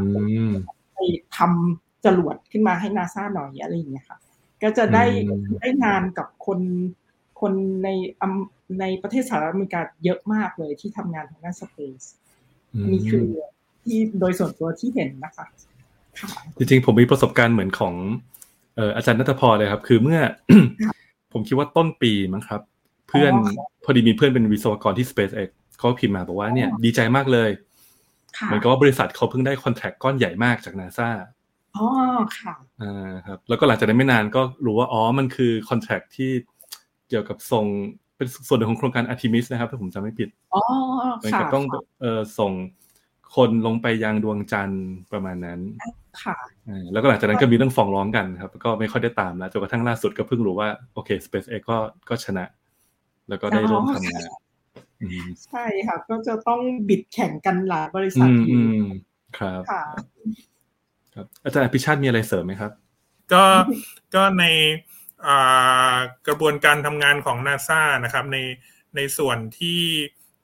ไปทำจรวดขึ้นมาให้นาซาหน่อยอะไรอย่างเงี้ยค่ะ ก็จะได้ได้งานกับคนคนในในประเทศสหรัฐอเมริกาเยอะมากเลยที่ทำงานทางด้านสเปซนี่คือ ที่โดยส่วนตัวที่เห็นนะคะจริงๆ ผมมีประสบการณ์เหมือนของอาจารย์นัทพรเลยครับ คือเมื่อ ผมคิดว่าต้นปีมั้งครับ เพื่อนพอดีมีเพื่อนเป็นวิศวกรที่ SpaceX เขาพิมพ์มาบอกว่าเนี่ยดีใจมากเลยเหมือนกับว่าบริษัทเขาเพิ่งได้ contract ก้อนใหญ่มากจากนาซาอ๋อค่ะอ่าครับ แล้วก็หลังจากนั้นไม่นานก็รู้ว่าอ๋อมันคือ contract ที่เกี่ยวกับส่งเป็นส่วนหนึ่งของโครงการอาร์ทิมิสนะครับถ้าผมจำไม่ผิดอ๋อค่ะมันก็ต้องเอ่อส่ง คนลงไปยังดวงจันทร์ประมาณนั้นค่ะแล้วก็หลังจากนั้นก็มีเรื่องฟ้องร้องกันครับก็ไม่ค่อยได้ตามแล้วจนกระทั่งล่าสุดก็เพิ่งรู้ว่าโอเค SpaceX ก็ก็ชนะ แล้วก็ได้ร่วมทำงานใช่ค่ะ ก็จะต้องบิดแข่งกันหลายบริษัทอืมครับครับ อาจารย์พิชาติมีอะไรเสริมไหมครับ ก็ก็ในกระบวนการทำงานของนาซานะครับ ในในส่วนที่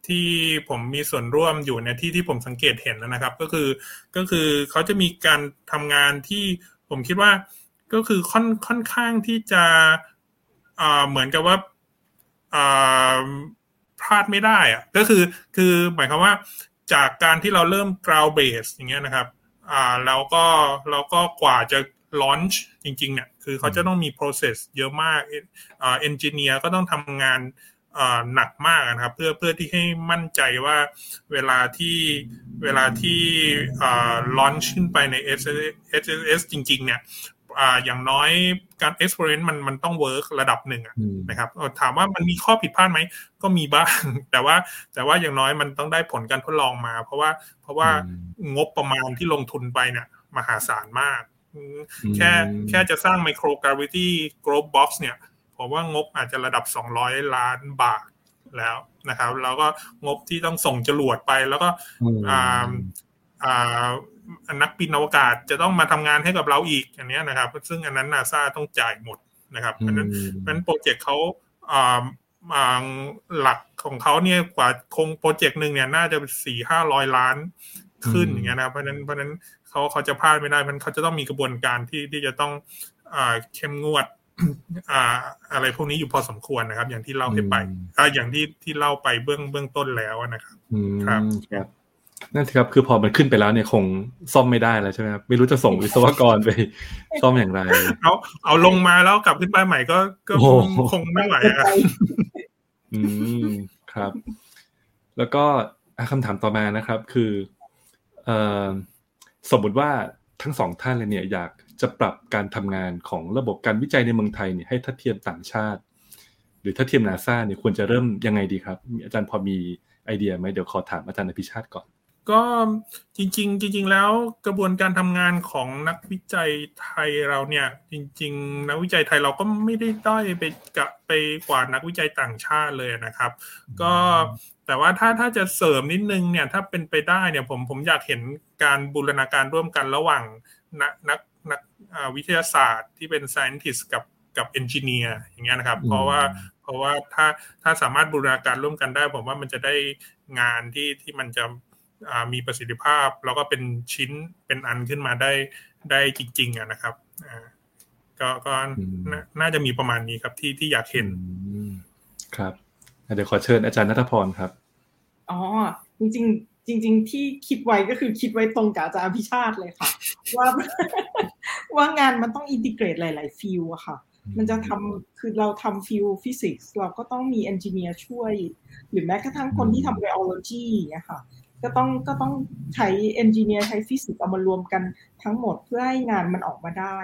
ที่ผมมีส่วนร่วมอยู่เนี่ยที่ที่ผมสังเกตเห็นนะครับ ก็คือก็คือเขาจะมีการทำงานที่ผมคิดว่าก็คือค่อนค่อนข้างที่จะเหมือนกับว่าอ่าพลาดไม่ได้อะก็คือคือหมายความว่าจากการที่เราเริ่ม ground base อย่างเงี้ยนะครับอ่าแล้วก็แล้วก็กว่าจะ launch จริงๆเนี่ยคือเขาจะต้องมี process เยอะมากอ่า engineer ก็ต้องทำงาน หนักมากนะครับ เพื่อเพื่อที่ให้มั่นใจว่าเวลาที่เวลาที่ลอนขึ้นไปใน SSS จริง ๆ เนี่ยอย่างน้อยการ experiment มันมันต้องเวิร์กระดับหนึ่งนะครับถามว่ามันมีข้อผิดพลาดไหมก็มีบ้าง แต่ว่าแต่ว่าอย่างน้อยมันต้องได้ผลการทดลองมา เพราะว่าเพราะว่างบประมาณที่ลงทุนไปเนี่ยมหาศาลมาก แค่แค่จะสร้าง micro gravity globe box เนี่ย ผมว่างบอาจจะระดับ 200 ล้านบาทแล้วนะครับ แล้วก็งบที่ต้องส่งจรวดไปแล้วก็อ่าอ่านักบินอวกาศจะต้องมาทำงานให้กับเราอีกอันนี้นะครับ ซึ่งอันนั้นนาซาต้องจ่ายหมดนะครับเพราะนั้นเพราะนั้นโปรเจกต์เขาอ่าหลักของเขาเนี่ยกว่าคงโปรเจกต์หนึ่งเนี่ยน่าจะสี่ห้าร้อยล้านขึ้นอย่างเงี้ยนะเพราะนั้นเพราะนั้นเขาเขาจะพลาดไม่ได้มันเขาจะต้องมีกระบวนการที่ที่จะต้องอ่าเข้มงวด อ่าอะไรพวกนี้อยู่พอสมควรนะครับ อย่างที่เล่าให้ไปอ่าอย่างที่ที่เล่าไปเบื้องเบื้องต้นแล้วนะครับครับครับนั่นสิครับคือพอมันขึ้นไปแล้วเนี่ยคงซ่อมไม่ได้แล้วใช่ไหมครับไม่รู้จะส่งวิศวกรไปซ่อมอย่างไร เอาเอาลงมาแล้วกลับขึ้นไปใหม่ก็ก็คงไม่ไหวอะอืมครับ แล้วก็คำถามต่อมานะครับ คือเอ่อสมมติว่าทั้งสองท่านเลยเนี่ยอยาก จะปรับการทำงานของระบบการวิจัยในเมืองไทยเนี่ยให้ทัดเทียมต่างชาติ หรือทัดเทียมนาซาเนี่ยควรจะเริ่มยังไงดีครับ อาจารย์พอมีไอเดียไหมเดี๋ยวขอถามอาจารย์อภิชาติก่อน ก็จริง ๆ จริง ๆ แล้วกระบวนการทำงานของนักวิจัยไทยเราเนี่ย จริง ๆ นักวิจัยไทยเราก็ไม่ได้ด้อยไปกับไปกว่านักวิจัยต่างชาติเลยนะครับ ก็แต่ว่าถ้าถ้าจะเสริมนิดนึงเนี่ยถ้าเป็นไปได้เนี่ยผมผมอยากเห็นการบูรณาการร่วมกันระหว่างนักนัก วิทยาศาสตร์ที่เป็น scientist กับกับเอนจิเนียร์อย่างเงี้ยนะครับ เพราะว่าเพราะว่าถ้าถ้าสามารถบูรณาการร่วมกันได้ ผมว่ามันจะได้งานที่ที่มันจะมีประสิทธิภาพ แล้วก็เป็นชิ้นเป็นอันขึ้นมาได้ได้จริงๆอะนะครับก็ก็น่าจะมีประมาณนี้ครับที่ที่อยากเห็นครับเดี๋ยวขอเชิญอาจารย์นัทพรครับอ๋อจริงจริง ๆ ที่คิดไว้ก็คือคิดไว้ตรงกับอาจารย์พิชาติเลยค่ะ ว่า ว่างานมันต้อง integrate หลาย ๆ field อะค่ะ มันจะทำคือเราทำ field ฟิสิกส์เราก็ต้องมี engineer ช่วย หรือแม้กระทั่งคนที่ทำ biology เนี่ยค่ะ ก็ต้องก็ต้องใช้ engineer ใช้ฟิสิกส์เอามารวมกันทั้งหมดเพื่อให้งานมันออกมาได้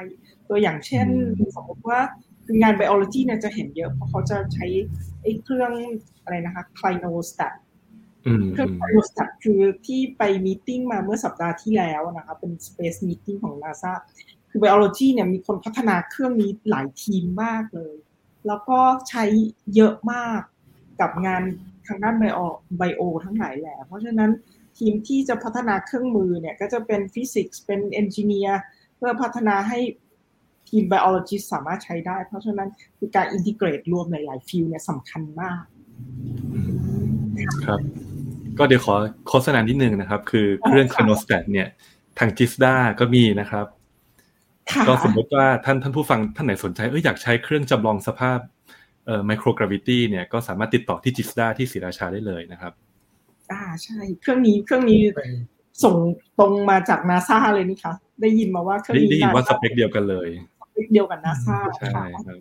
ตัวอย่างเช่น สมมติว่าคืองาน biology เนี่ยจะเห็นเยอะเพราะเขาจะใช้ไอ้เครื่องอะไรนะคะ clinostatเครื่องบริษัทคือที่ไป meeting มาเมื่อสัปดาห์ที่แล้วนะคะ เป็น Space Meeting ของ NASA คือ Biology เนี่ยมีคนพัฒนาเครื่องนี้หลายทีมมากเลย แล้วก็ใช้เยอะมากกับงานทางด้าน bio bio ทั้งหลายแหละเพราะฉะนั้นทีมที่จะพัฒนาเครื่องมือเนี่ยก็จะเป็นฟิสิกส์เป็น engineer เพื่อพัฒนาให้ทีม biologist สามารถใช้ได้ เพราะฉะนั้นคือการ integrate รวมหลาย ๆ field เนี่ยสำคัญมาก ครับ ก็เดี๋ยวขอโฆษณานิดนึงนะครับ คือเครื่อง clinostat เนี่ย ทาง GISTDA ก็มีนะครับ ก็สมมติว่าท่านท่านผู้ฟังท่านไหนสนใจเอออยากใช้เครื่องจำลองสภาพเอ่อ microgravity เนี่ยก็สามารถติดต่อที่ GISTDA ที่ศรีราชาได้เลยนะครับ อ่าใช่ เครื่องนี้เครื่องนี้ส่งตรงมาจากนาซาเลยนี่คะได้ยินมาว่าเครื่องนี้ได้ยินว่าสเปคเดียวกันเลยสเปคเดียวกันนาซาใช่ครับ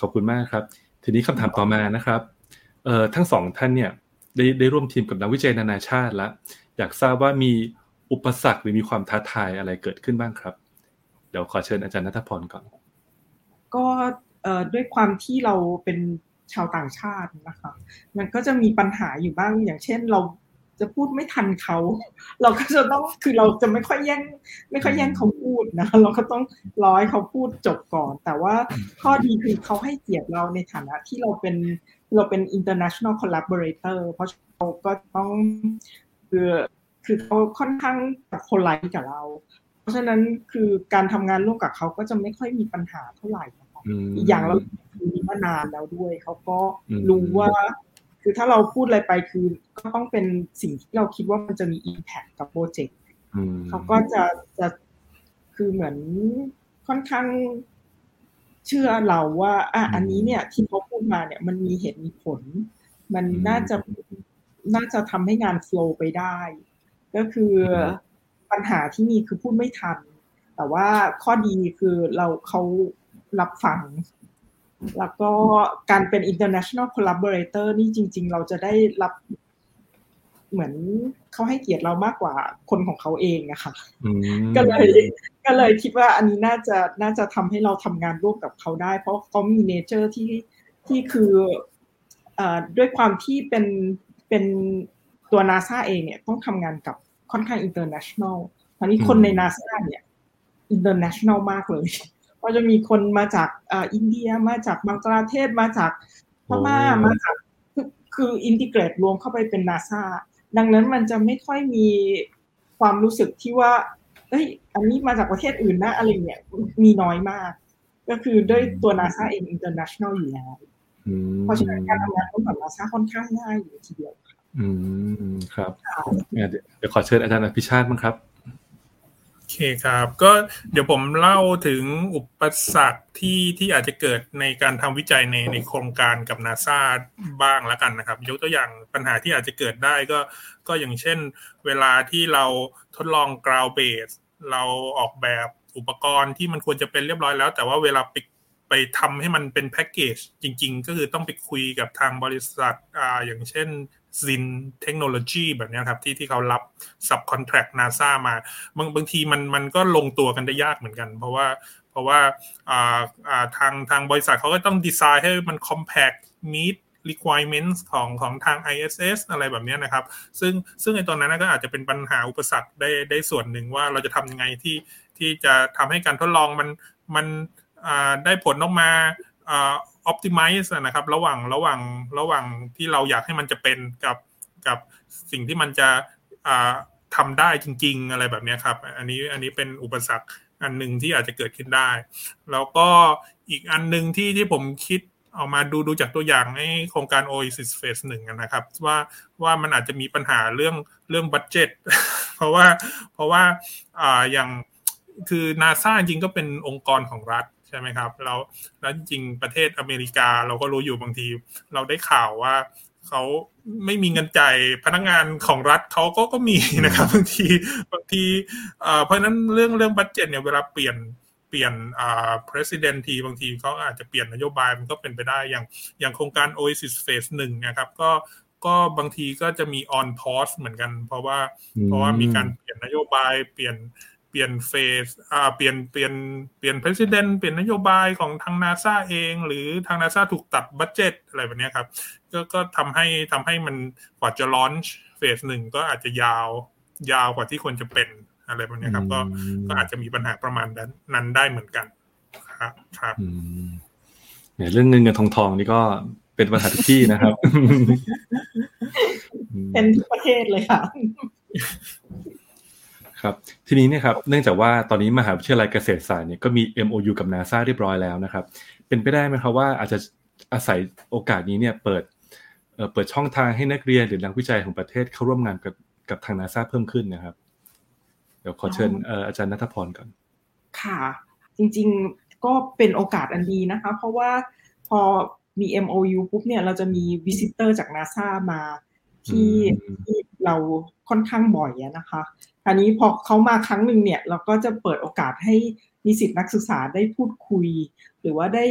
ขอบคุณมากครับ ทีนี้คำถามต่อมานะครับเอ่อทั้งสองท่านเนี่ยได้ได้ร่วมทีมกับนักวิจัยนานาชาติแล้วอยากทราบว่ามี อุปสรรคหรือมีความท้าทายอะไรเกิดขึ้นบ้างครับ เดี๋ยวขอเชิญอาจารย์นัทพรก่อน ก็ด้วยความที่เราเป็นชาวต่างชาตินะคะ มันก็จะมีปัญหาอยู่บ้างอย่างเช่นเราจะพูดไม่ทันเขา เราก็จะต้องคือเราจะไม่ค่อยแย่งไม่ค่อยแย่งเขาพูดนะเราก็ต้องร้อยเขาพูดจบก่อน แต่ว่าข้อดีคือเขาให้เกียรติเราในฐานะที่เราเป็นเราเป็น international collaborator เพราะเขาก็ต้องคือ คือเขาค่อนข้างคนไลท์กับเรา เพราะฉะนั้นคือการทำงานร่วมกับเขาก็จะไม่ค่อยมีปัญหาเท่าไหร่นะคะอีกอย่างเรามีมานานแล้วด้วยเขาก็รู้ว่า คือถ้าเราพูดอะไรไปคือก็ต้องเป็นสิ่งที่เราคิดว่ามันจะมี Impact กับโปรเจกต์เขาก็จะจะคือเหมือนค่อนข้างเชื่อเราว่า อะอันนี้เนี่ย ที่เขาพูดมาเนี่ย มันมีเหตุมีผล มันน่าจะน่าจะทำให้งานโฟล์ไปได้ ก็คือปัญหาที่มีคือพูดไม่ทัน แต่ว่าข้อดีคือเราเขารับฟัง แล้วก็การเป็น international collaborator นี่จริง ๆ เราจะได้รับเหมือนเขาให้เกียรติเรามากกว่าคนของเขาเองอะค่ะก็เลยก็เลยคิดว่าอันนี้น่าจะน่าจะทำให้เราทำงานร่วมกับเขาได้ เพราะเขามี nature ที่ที่คืออด้วยความที่เป็นเป็น ตัวนาซาเองเนี่ยต้องทำงานกับค่อนข้าง international ตอนนี้คนในนาซาเนี่ย international มากเลยก็จะมีคนมาจากอินเดียมาจากบังกลาเทศมาจากพม่ามาจากคือ integrate รวมเข้าไปเป็นนาซาดังนั้นมันจะไม่ค่อยมีความรู้สึกที่ว่าเฮ้ย อันนี้มาจากประเทศอื่นนะอะไรเนี่ยมีน้อยมาก ก็คือด้วยตัวนาซาเอง international อยู่แล้วเพราะฉะนั้นการทำงานร่วมกับนาซาค่อนข้างง่ายอยู่ทีเดียว อืมครับเดี๋ยวขอเชิญอาจารย์อภิชาติมั้งครับเคครับ ก็เดี๋ยวผมเล่าถึงอุปสรรคที่ที่อาจจะเกิดในการทำวิจัยในในโครงการกับนาซาบ้างแล้วกันนะครับ ยกตัวอย่างปัญหาที่อาจจะเกิดได้ก็ก็อย่างเช่น เวลาที่เราทดลองกราวเบสเราออกแบบอุปกรณ์ที่มันควรจะเป็นเรียบร้อยแล้ว แต่ว่าเวลาไปไปทำให้มันเป็นแพ็กเกจจริง ๆ ก็คือต้องไปคุยกับทางบริษัทอ่าอย่างเช่น ซินเทคโนโลยีแบบนี้ครับที่ที่เขารับซับคอนแทคนาซามาบางบางทีมันมันก็ลงตัวกันได้ยากเหมือนกัน เพราะว่าเพราะว่าอ่าอ่าทางทางบริษัทเขาก็ต้องดีไซน์ให้มัน compact meet requirements ของของทาง ISS อะไรแบบนี้นะครับ ซึ่งซึ่งในตอนนั้นก็อาจจะเป็นปัญหาอุปสรรคได้ได้ส่วนหนึ่งว่าเราจะทำยังไงที่ที่จะทำให้การทดลองมันมันได้ผลออกมา optimize นะครับ ระหว่างระหว่างระหว่างที่เราอยากให้มันจะเป็นกับกับสิ่งที่มันจะทำได้จริง ๆ อะไรแบบนี้ครับ อันนี้อันนี้เป็นอุปสรรคอันหนึ่งที่อาจจะเกิดขึ้นได้ แล้วก็อีกอันหนึ่งที่ที่ผมคิดเอามาดูดูจากตัวอย่างในโครงการ Oasis Phase หนึ่งนะครับ ว่าว่ามันอาจจะมีปัญหาเรื่องเรื่องบัตเจ็ตเพราะว่าเพราะว่าอ่าอย่างคือนาซาจริงก็เป็นองค์กรของรัฐ ใช่ไหมครับเราแล้วจริงประเทศอเมริกาเราก็รู้อยู่บางที เราได้ข่าวว่าเขาไม่มีเงินจ่ายพนักงานของรัฐเขาก็ก็มีนะครับบางทีบางทีเพราะนั้นเรื่องเรื่องบัตเจ็ตเนี่ยเวลาเปลี่ยนเปลี่ยนอ่า president ทีบางทีเขาอาจจะเปลี่ยนนโยบายมันก็เป็นไปได้อย่างอย่างโครงการ Oasis Phase หนึ่งนะครับก็ก็บางทีก็จะมี on pause เหมือนกัน เพราะว่าเพราะว่ามีการเปลี่ยนนโยบายเปลี่ยน เปลี่ยนเฟสอ่าเปลี่ยนเปลี่ยนเปลี่ยนประธานเปลี่ยนนโยบายของทางนาซาเอง หรือทางนาซาถูกตัดบัตเจ็ตอะไรแบบนี้ครับ ก็ก็ทำให้ทำให้มันกว่าจะลอนช์เฟสหนึ่งก็อาจจะยาวยาวกว่าที่ควรจะเป็นอะไรแบบนี้ครับ ก็ก็อาจจะมีปัญหาประมาณนั้นได้เหมือนกัน ครับครับเนี่ยเรื่องเงินเงินทองทองนี่ก็เป็นปัญหาทุกที่นะครับ เป็นทุกประเทศเลยค่ะ ครับทีนี้เนี่ยครับเนื่องจากว่าตอนนี้มหาวิทยาลัยเกษตรศาสตร์เนี่ยก็มี MOU กับนาซาเรียบร้อยแล้วนะครับ เป็นไปได้ไหมครับว่าอาจจะอาศัยโอกาสนี้เนี่ยเปิดเปิดช่องทางให้นักเรียนหรือนักวิจัยของประเทศเข้าร่วมงานกับกับทางนาซาเพิ่มขึ้นนะครับ เดี๋ยวขอเชิญอาจารย์นัทพรก่อน ค่ะ จริงๆก็เป็นโอกาสอันดีนะคะ เพราะว่าพอมี MOU ปุ๊บเนี่ยเราจะมี visitor จากนาซามา ที่ที่เราค่อนข้างบ่อยนะคะคราวนี้พอเขามาครั้งหนึ่งเนี่ยเราก็จะเปิดโอกาสให้นิสิตนักศึกษาได้พูดคุย หรือว่าได้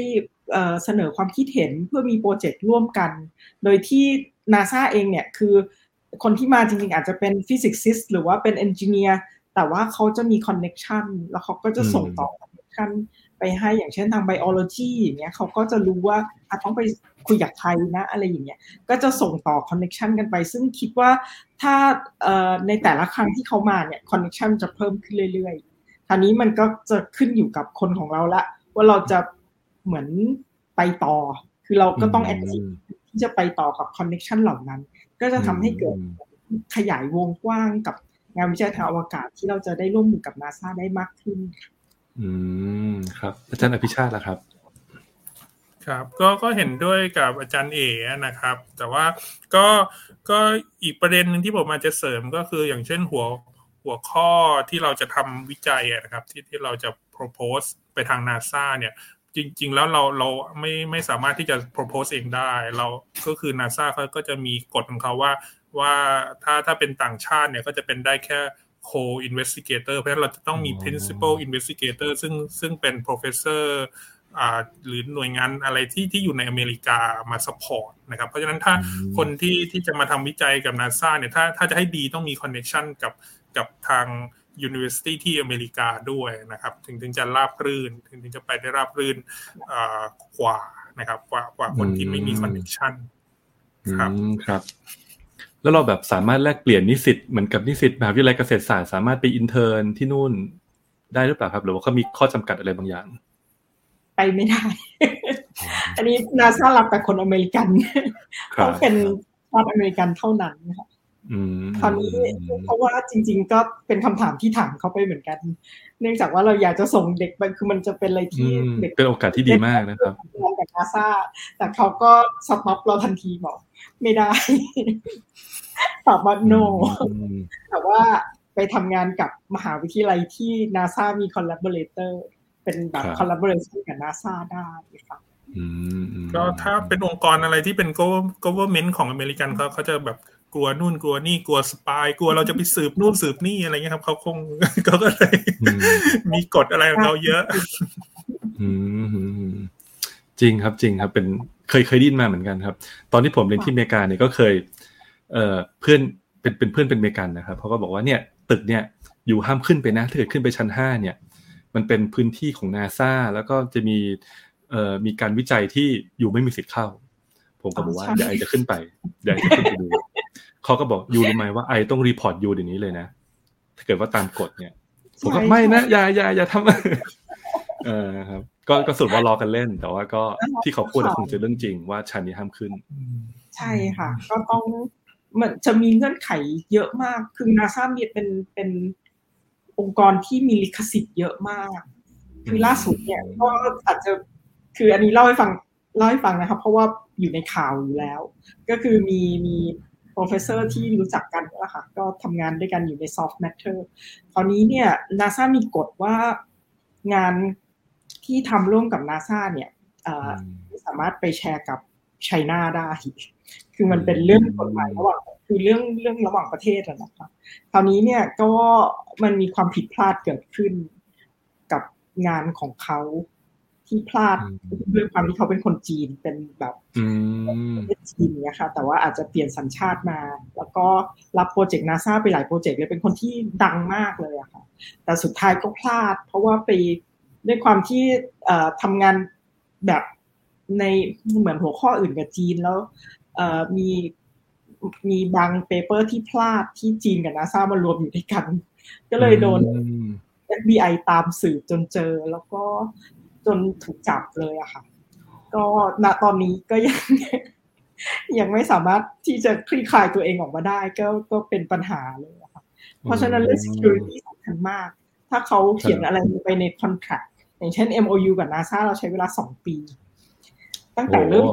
เสนอความคิดเห็นเพื่อมีโปรเจกต์ร่วมกัน โดยที่นาซาเองเนี่ยคือคนที่มาจริงๆ อาจจะเป็น physicist หรือว่าเป็น engineer แต่ว่าเขาจะมี connectionแล้วเขาก็จะส่งต่อ connection ไปให้อย่างเช่นทาง biology อย่างเงี้ยเขาก็จะรู้ว่าอาต้องไปคุยกับใครนะอะไรอย่างเงี้ยก็จะส่งต่อ connection กันไป ซึ่งคิดว่าถ้าในแต่ละครั้งที่เขามาเนี่ย connection จะเพิ่มขึ้นเรื่อยๆคราวนี้มันก็จะขึ้นอยู่กับคนของเราละว่าเราจะเหมือนไปต่อ คือเราก็ต้อง active ที่จะไปต่อกับ connection เหล่านั้น ก็จะทำให้เกิดขยายวงกว้างกับงานวิจัยทางอวกาศที่เราจะได้ร่วมมือกับนาซาได้มากขึ้น อืมครับ อาจารย์อภิชาติล่ะครับ ครับ ก็ก็เห็นด้วยกับอาจารย์เอนะครับ แต่ว่าก็ก็อีกประเด็นหนึ่งที่ผมอาจจะเสริมก็คืออย่างเช่นหัวหัวข้อที่เราจะทำวิจัยนะครับ ที่ที่เราจะ propose ไปทางนาซาเนี่ย จริง ๆ แล้วเราเราไม่ไม่สามารถที่จะ propose เองได้ เราก็คือนาซาเขาก็จะมีกฎของเขาว่า ว่าถ้าถ้าเป็นต่างชาติเนี่ยก็จะเป็นได้แค่ co-investigator เพราะฉะนั้นเราจะต้องมี principal investigator ซึ่งซึ่งเป็น professor หรือหน่วยงานอะไรที่ที่อยู่ในอเมริกามา support นะครับเพราะฉะนั้นถ้าคนที่ที่จะมาทำวิจัยกับนาซาเนี่ยถ้าถ้าจะให้ดีต้องมี connection กับกับทาง University ที่อเมริกาด้วยนะครับ ถึงถึงจะราบรื่น ถึงถึงจะไปได้ราบรื่นกว่านะครับกว่ากว่าคนที่ไม่มี connectionครับครับ แล้วเราแบบสามารถแลกเปลี่ยนนิสิตเหมือนกับนิสิตมหาวิทยาลัยเกษตรศาสตร์สามารถไป intern ที่นู่นได้หรือเปล่าครับ หรือว่าเขามีข้อจำกัดอะไรบางอย่าง ไปไม่ได้ อันนี้นาซารับแต่คนอเมริกันต้องเป็นชาติอเมริกันเท่านั้นค่ะ คราวนี้เพราะว่าจริง ๆ ก็เป็นคำถามที่ถามเขาไปเหมือนกัน เนื่องจากว่าเราอยากจะส่งเด็กไปคือมันจะเป็นอะไรที่เด็กเป็นโอกาสที่ดีมากนะครับงานกับนาซาแต่เขาก็ stop เราทันทีบอก ไม่ได้ตอบว่า no แต่ว่าไปทำงานกับมหาวิทยาลัยที่นาซามี collaborator เป็นแบบ collaboration กับนาซาได้ครับก็ถ้าเป็นองค์กรอะไรที่เป็น government ของอเมริกันเขาเขาจะแบบ กลัวนู่นกลัวนี่กลัว spy กลัวเราจะไปสืบนู่นสืบนี่อะไรเงี้ยครับเขาคงเขาก็เลยมีกฎอะไรของเราเยอะจริงครับจริงครับเป็นเคยเคยดิ้นมาเหมือนกันครับ ตอนที่ผมเรียนที่อเมริกาเนี่ยก็เคย เอ่อเพื่อนเป็นเป็นเพื่อนเป็นอเมริกันนะครับเขาก็บอกว่าเนี่ยตึกเนี่ยอยู่ห้ามขึ้นไปนะถ้าเกิดขึ้นไปชั้นห้าเนี่ย มันเป็นพื้นที่ของนาซาแล้วก็จะมีเอ่อมีการวิจัยที่อยู่ไม่มีสิทธิ์เข้า ผมก็บอกว่าเดี๋ยวไอจะขึ้นไปเดี๋ยวไอจะขึ้นไปดู เขาก็บอก you รู้ไหมว่า I ต้อง report you เดี๋ยวนี้เลยนะ ถ้าเกิดว่าตามกฎเนี่ย ผมก็ไม่นะอย่าอย่าอย่าทำเออครับ ก็ก็พูดว่าล้อกันเล่น แต่ว่าก็ที่เขาพูดคงจะเรื่องจริงว่าชั้นนี้ห้ามขึ้น ใช่ค่ะ ก็ต้องมันจะมีเงื่อนไขเยอะมาก คือนาซามีเป็นเป็นองค์กรที่มีลิขสิทธิ์เยอะมาก คือล่าสุดเนี่ยก็อาจจะคืออันนี้เล่าให้ฟังเล่าให้ฟังนะครับ เพราะว่าอยู่ในข่าวอยู่แล้ว ก็คือมีมี professor ที่รู้จักกันแล้วค่ะก็ทำงานด้วยกันอยู่ใน soft matter คราวนี้เนี่ยนาซามีกฎว่างานที่ทำร่วมกับนาซาเนี่ยสามารถไปแชร์กับไชน่าได้ คือมันเป็นเรื่องกฎหมายระหว่างคือเรื่องเรื่องระหว่างประเทศนะคะคราวนี้เนี่ยก็มันมีความผิดพลาดเกิดขึ้นกับงานของเขา ที่พลาดด้วยความที่เขาเป็นคนจีนเป็นแบบเป็นจีนเนี่ยค่ะ แต่ว่าอาจจะเปลี่ยนสัญชาติมา แล้วก็รับโปรเจกต์นาซาไปหลายโปรเจกต์เลยเป็นคนที่ดังมากเลยอะค่ะ แต่สุดท้ายก็พลาด เพราะว่าไปด้วยความที่ทำงานแบบในเหมือนหัวข้ออื่นกับจีนแล้วมีมีบาง paper ที่พลาดที่จีนกับนาซามารวมอยู่ด้วยกัน ก็เลยโดน FBI ตามสืบจนเจอ แล้วก็ จนถูกจับเลยอะค่ะ ก็ณตอนนี้ก็ยังยังไม่สามารถที่จะคลี่คลายตัวเองออกมาได้ ก็ก็เป็นปัญหาเลยค่ะ เพราะฉะนั้นเรื่อง security สำคัญมาก ถ้าเขาเขียนอะไรไปใน contract อย่างเช่น MOU กับ NASA เราใช้เวลาสองปี ตั้งแต่เริ่ม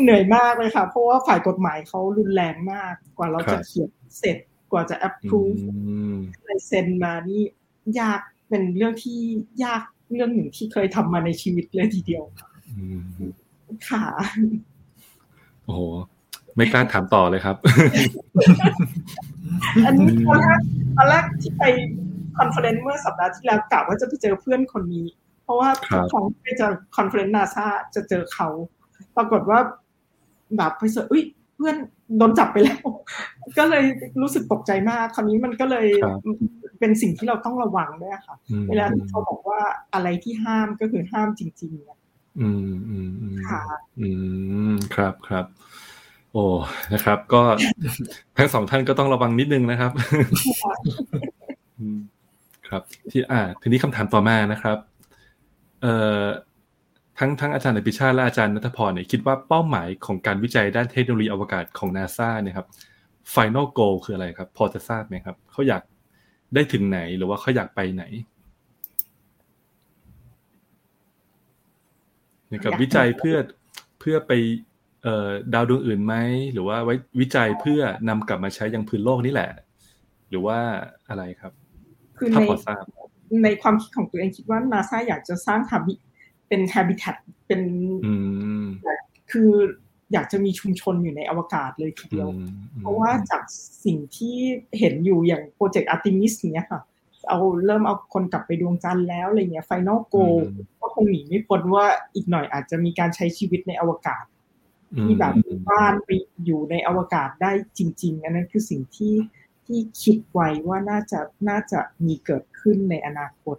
เหนื่อยมากเลยค่ะ เพราะว่าฝ่ายกฎหมายเขารุนแรงมาก กว่าเราจะเขียนเสร็จกว่าจะ approve ลายเซ็นมานี่ยากเป็นเรื่องที่ยาก เรื่องหนึ่งที่เคยทำมาในชีวิตเลยทีเดียวค่ะโอ้โหไม่กล้าถามต่อเลยครับ อันนี้ตอนแรกตอนแรกที่ไป conference เมื่อสัปดาห์ที่แล้วกะว่าจะไปเจอเพื่อนคนนี้ เพราะว่าของไปเจอ conference นาซาจะเจอเขา ปรากฏว่าแบบไปเจออุ้ยเพื่อนโดนจับไปแล้ว ก็เลยรู้สึกตกใจมาก คราวนี้มันก็เลย เป็นสิ่งที่เราต้องระวังด้วยค่ะ เวลาที่เขาบอกว่าอะไรที่ห้ามก็คือห้ามจริงๆอืมอืมค่ะอืมครับครับ โอ้นะครับ ก็ทั้งสองท่านก็ต้องระวังนิดนึงนะครับครับ ที่อ่า ทีนี้คำถามต่อมานะครับ เอ่อทั้งทั้งอาจารย์อภิชาติและอาจารย์นัทพรเนี่ยคิดว่าเป้าหมายของการวิจัยด้านเทคโนโลยีอวกาศของนาซาเนี่ยครับ final goal คืออะไรครับ พอจะทราบไหมครับ เขาอยาก ได้ถึงไหนหรือว่าเขาอยากไปไหนกับวิจัยเพื่อเพื่อไปเอ่อดาวดวงอื่นไหมหรือว่าไว้วิจัยเพื่อนำกลับมาใช้ยังพื้นโลกนี่แหละ หรือว่าอะไรครับคือในในความคิดของตัวเองคิดว่านาซาอยากจะสร้างฮับเป็นแฮบิ t ตเป็นคือ อยากจะมีชุมชนอยู่ในอวกาศเลยทีเดียว เพราะว่าจากสิ่งที่เห็นอยู่อย่างโปรเจกต์อาร์ติมิสเนี้ยค่ะ เอาเริ่มเอาคนกลับไปดวงจันทร์แล้วอะไรเงี้ย final goal ก็คงหนีไม่พ้นว่าอีกหน่อยอาจจะมีการใช้ชีวิตในอวกาศที่แบบบ้านไปอยู่ในอวกาศได้จริง ๆ อันนั้นคือสิ่งที่ที่คิดไว้ว่าน่าจะน่าจะมีเกิดขึ้นในอนาคต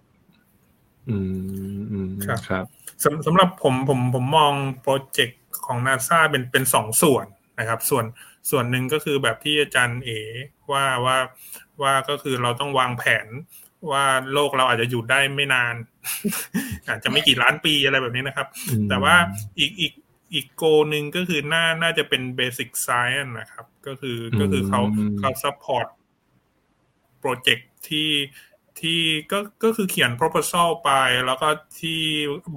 อืมอืมครับครับสำสำหรับผมผมผมมองโปรเจกต์ ของนาซาเป็นเป็นสองส่วนนะครับ ส่วนส่วนหนึ่งก็คือแบบที่อาจารย์เอว่าว่าว่าก็คือเราต้องวางแผนว่าโลกเราอาจจะอยู่ได้ไม่นาน อาจจะไม่กี่ล้านปีอะไรแบบนี้นะครับ แต่ว่าอีกอีกอีก goal หนึ่งก็คือน่าน่าจะเป็น basic science นะครับ ก็คือก็คือเขาเขา support โปรเจกต์ที่ ที่ก็ก็คือเขียน proposal ไป แล้วก็ที่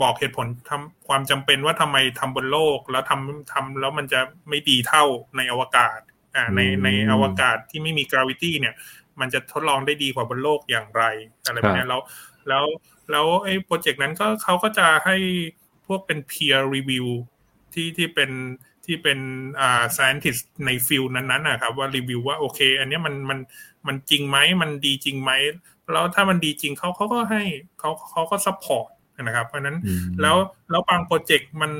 บอกเหตุผลทำความจำเป็นว่าทำไมทำบนโลก แล้วทำทำแล้วมันจะไม่ดีเท่าในอวกาศอ่าในในอวกาศที่ไม่มี gravity เนี่ย มันจะทดลองได้ดีกว่าบนโลกอย่างไรอะไรแบบนี้แล้วแล้วแล้วไอ้โปรเจกต์นั้นก็เขาก็จะให้พวกเป็น peer review ที่ที่เป็น ที่เป็นอ่า scientist ใน field นั้นๆนะครับว่ารีวิวว่าโอเค อันนี้มันมันมันจริงไหมมันดีจริงไหมแล้วถ้ามันดีจริงเขาเขาก็ให้เขาเขาก็ support นะครับ เพราะนั้นแล้วแล้วบางโปรเจกต์มัน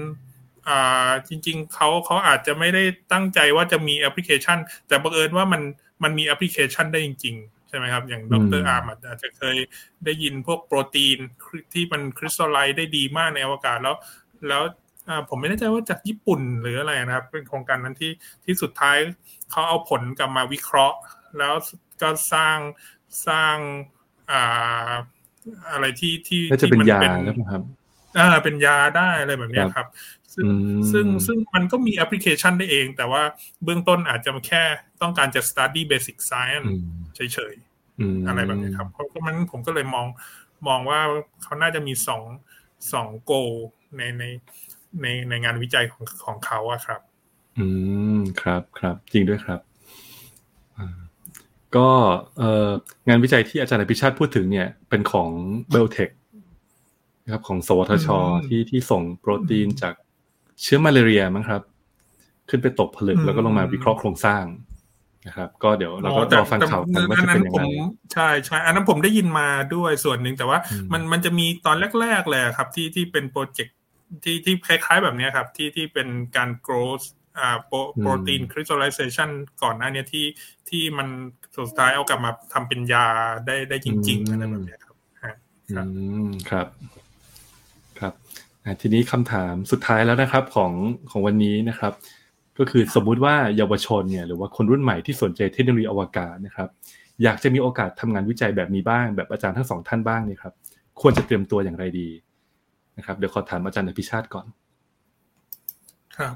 อ่าจริง ๆเขาเขาอาจจะไม่ได้ตั้งใจว่าจะมีแอปพลิเคชัน แต่บังเอิญว่ามันมันมีแอปพลิเคชันได้จริง ๆ ใช่ไหมครับ อย่างดรอาร์มอาจจะเคยได้ยินพวกโปรตีนที่มัน crystallize ได้ดีมากในอวกาศแล้ว แล้ว ผมไม่แน่ใจว่าจากญี่ปุ่นหรืออะไรนะครับ เป็นโครงการนั้นที่ที่สุดท้ายเขาเอาผลกลับมาวิเคราะห์ แล้วก็สร้างสร้างอ่าอะไรที่ที่ที่มันเป็นครับอ่าเป็นยาได้อะไรแบบนี้ครับ ซึ่งซึ่งซึ่งมันก็มีแอปพลิเคชันได้เอง แต่ว่าเบื้องต้นอาจจะแค่ต้องการจะ study basic science เฉยๆอะไรแบบนี้ครับ เพราะมันผมก็เลยมองมองว่าเขาน่าจะมีสองสองโกในใน ในในงานวิจัยของของเขาอะครับ อืมครับครับ จริงด้วยครับก็งานวิจัยที่อาจารย์อภิชาติพูดถึงเนี่ย เป็นของเบลเทคนะครับของสวทช ที่ที่ส่งโปรตีนจากเชื้อมาลาเรียมั้งครับ ขึ้นไปตกผลึกแล้วก็ลงมาวิเคราะห์โครงสร้างนะครับ ก็เดี๋ยวเราก็รอฟังข่าวกันว่าจะเป็นยังไงใช่ใช่อันนั้นผมได้ยินมาด้วยส่วนหนึ่งแต่ว่ามันมันจะมีตอนแรก ๆ เลยครับ ที่ที่เป็นโปรเจกต์ ที่ที่คล้ายๆแบบนี้ครับ ที่ที่เป็นการ growth อ่าโปรตีนคริสตัลไลเซชันก่อนหน้านี้ที่ที่มันสุดท้ายเอากลับมาทำเป็นยาได้ได้จริงๆอะไรแบบนี้ครับครับครับ ครับทีนี้คำถามสุดท้ายแล้วนะครับของของวันนี้นะครับ ก็คือสมมุติว่าเยาวชนเนี่ยหรือว่าคนรุ่นใหม่ที่สนใจเทคโนโลยีอวกาศนะครับ อยากจะมีโอกาสทำงานวิจัยแบบนี้บ้าง แบบอาจารย์ทั้งสองท่านบ้างเนี่ยครับ ควรจะเตรียมตัวอย่างไรดี นะครับเดี๋ยวขอถามอาจารย์อภิชาติก่อนครับ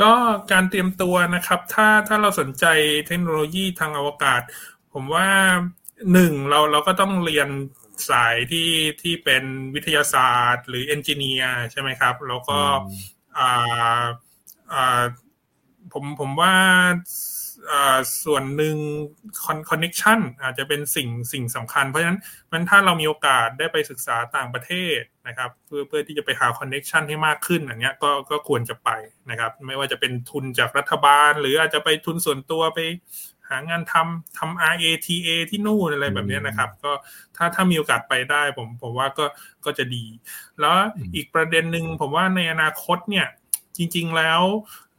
ก็การเตรียมตัวนะครับ ถ้าถ้าเราสนใจเทคโนโลยีทางอวกาศ ผมว่าหนึ่งเราเราก็ต้องเรียนสายที่ที่เป็นวิทยาศาสตร์ หรือเอนจิเนียร์ใช่ไหมครับ แล้วก็อ่าอ่าผมผมว่าส่วนหนึ่งคอนเน็ชันอาจจะเป็นสิ่งสิ่งสำคัญ เพราะฉะนั้นมันถ้าเรามีโอกาสได้ไปศึกษาต่างประเทศ นะครับเพื่อเพื่อที่จะไปหาคอนเน็ชันให้มากขึ้นอย่างเงี้ยก็ก็ควรจะไปนะครับ ไม่ว่าจะเป็นทุนจากรัฐบาล หรืออาจจะไปทุนส่วนตัวไปหางานทำทำ RATA ที่นู่นอะไรแบบนี้นะครับ ก็ถ้าถ้ามีโอกาสไปได้ ผมผมว่าก็ก็จะดี แล้วอีกประเด็นหนึ่งผมว่าในอนาคตเนี่ย จริง ๆแล้ว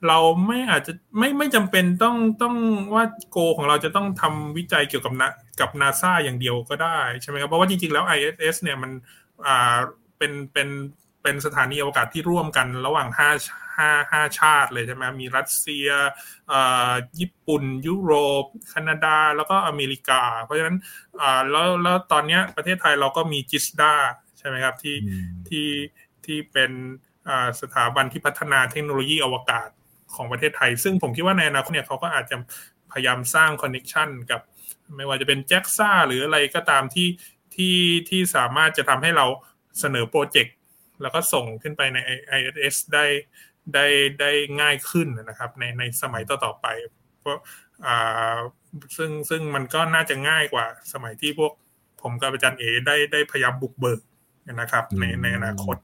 เราไม่อาจจะไม่ไม่จำเป็นต้องต้องว่าโกของเราจะต้องทำวิจัยเกี่ยวกับนะกับนาซาอย่างเดียวก็ได้ใช่ไหมครับเพราะว่าจริงๆแล้ว ISS เนี่ยมันอ่า เป็นเป็นเป็นสถานีอวกาศที่ร่วมกันระหว่างห้าห้าห้าชาติเลยใช่ไหมมีรัสเซียอ่าญี่ปุ่น ยุโรปแคนาดา แล้วก็อเมริกา เพราะฉะนั้นอ่าแล้วแล้วตอนนี้ประเทศไทยเราก็มีจิสดาใช่ไหมครับที่ที่ที่เป็นสถาบันที่พัฒนาเทคโนโลยีอวกาศของประเทศไทย ซึ่งผมคิดว่าในอนาคตเนี่ยเขาก็อาจจะพยายามสร้างคอนเน็ชันกับ ไม่ว่าจะเป็นแจ็กซ่าหรืออะไรก็ตามที่ที่ที่สามารถจะทำให้เรา เสนอโปรเจกต์แล้วก็ส่งขึ้นไปใน ISS ได้ได้ได้ง่ายขึ้นนะครับ ในในสมัยต่อๆไป เพราะอ่าซึ่งซึ่งมันก็น่าจะง่ายกว่าสมัยที่พวกผมกับอาจารย์เอได้ได้พยายามบุกเบิกนะครับ ในในอนาคต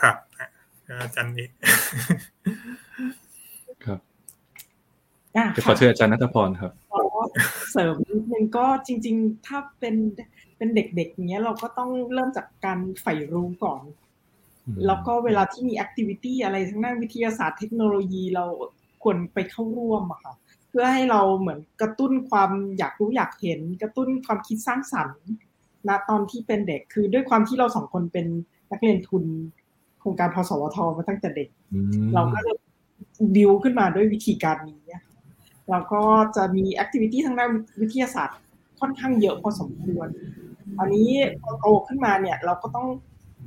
ครับอาจารย์เอครับจะขอเชิญอาจารย์นัทพรครับเสริมนิดนึงก็จริง ๆ ถ้าเป็น เป็นเด็กๆเนี้ยเราก็ต้องเริ่มจากการใฝ่รู้ก่อน แล้วก็เวลาที่มี activity อะไรทั้งด้านวิทยาศาสตร์เทคโนโลยีเราควรไปเข้าร่วมอะค่ะเพื่อให้เราเหมือนกระตุ้นความอยากรู้อยากเห็น กระตุ้นความคิดสร้างสรรค์ณตอนที่เป็นเด็กคือด้วยความที่เราสองคนเป็นนักเรียนทุนโครงการพสวทมาตั้งแต่เด็ก เราก็จะบิวขึ้นมาด้วยวิธีการนี้แล้วก็จะมี activity ทางด้านวิทยาศาสตร์ค่อนข้างเยอะพอสมควร อันนี้พอโตขึ้นมาเนี่ยเราก็ต้อง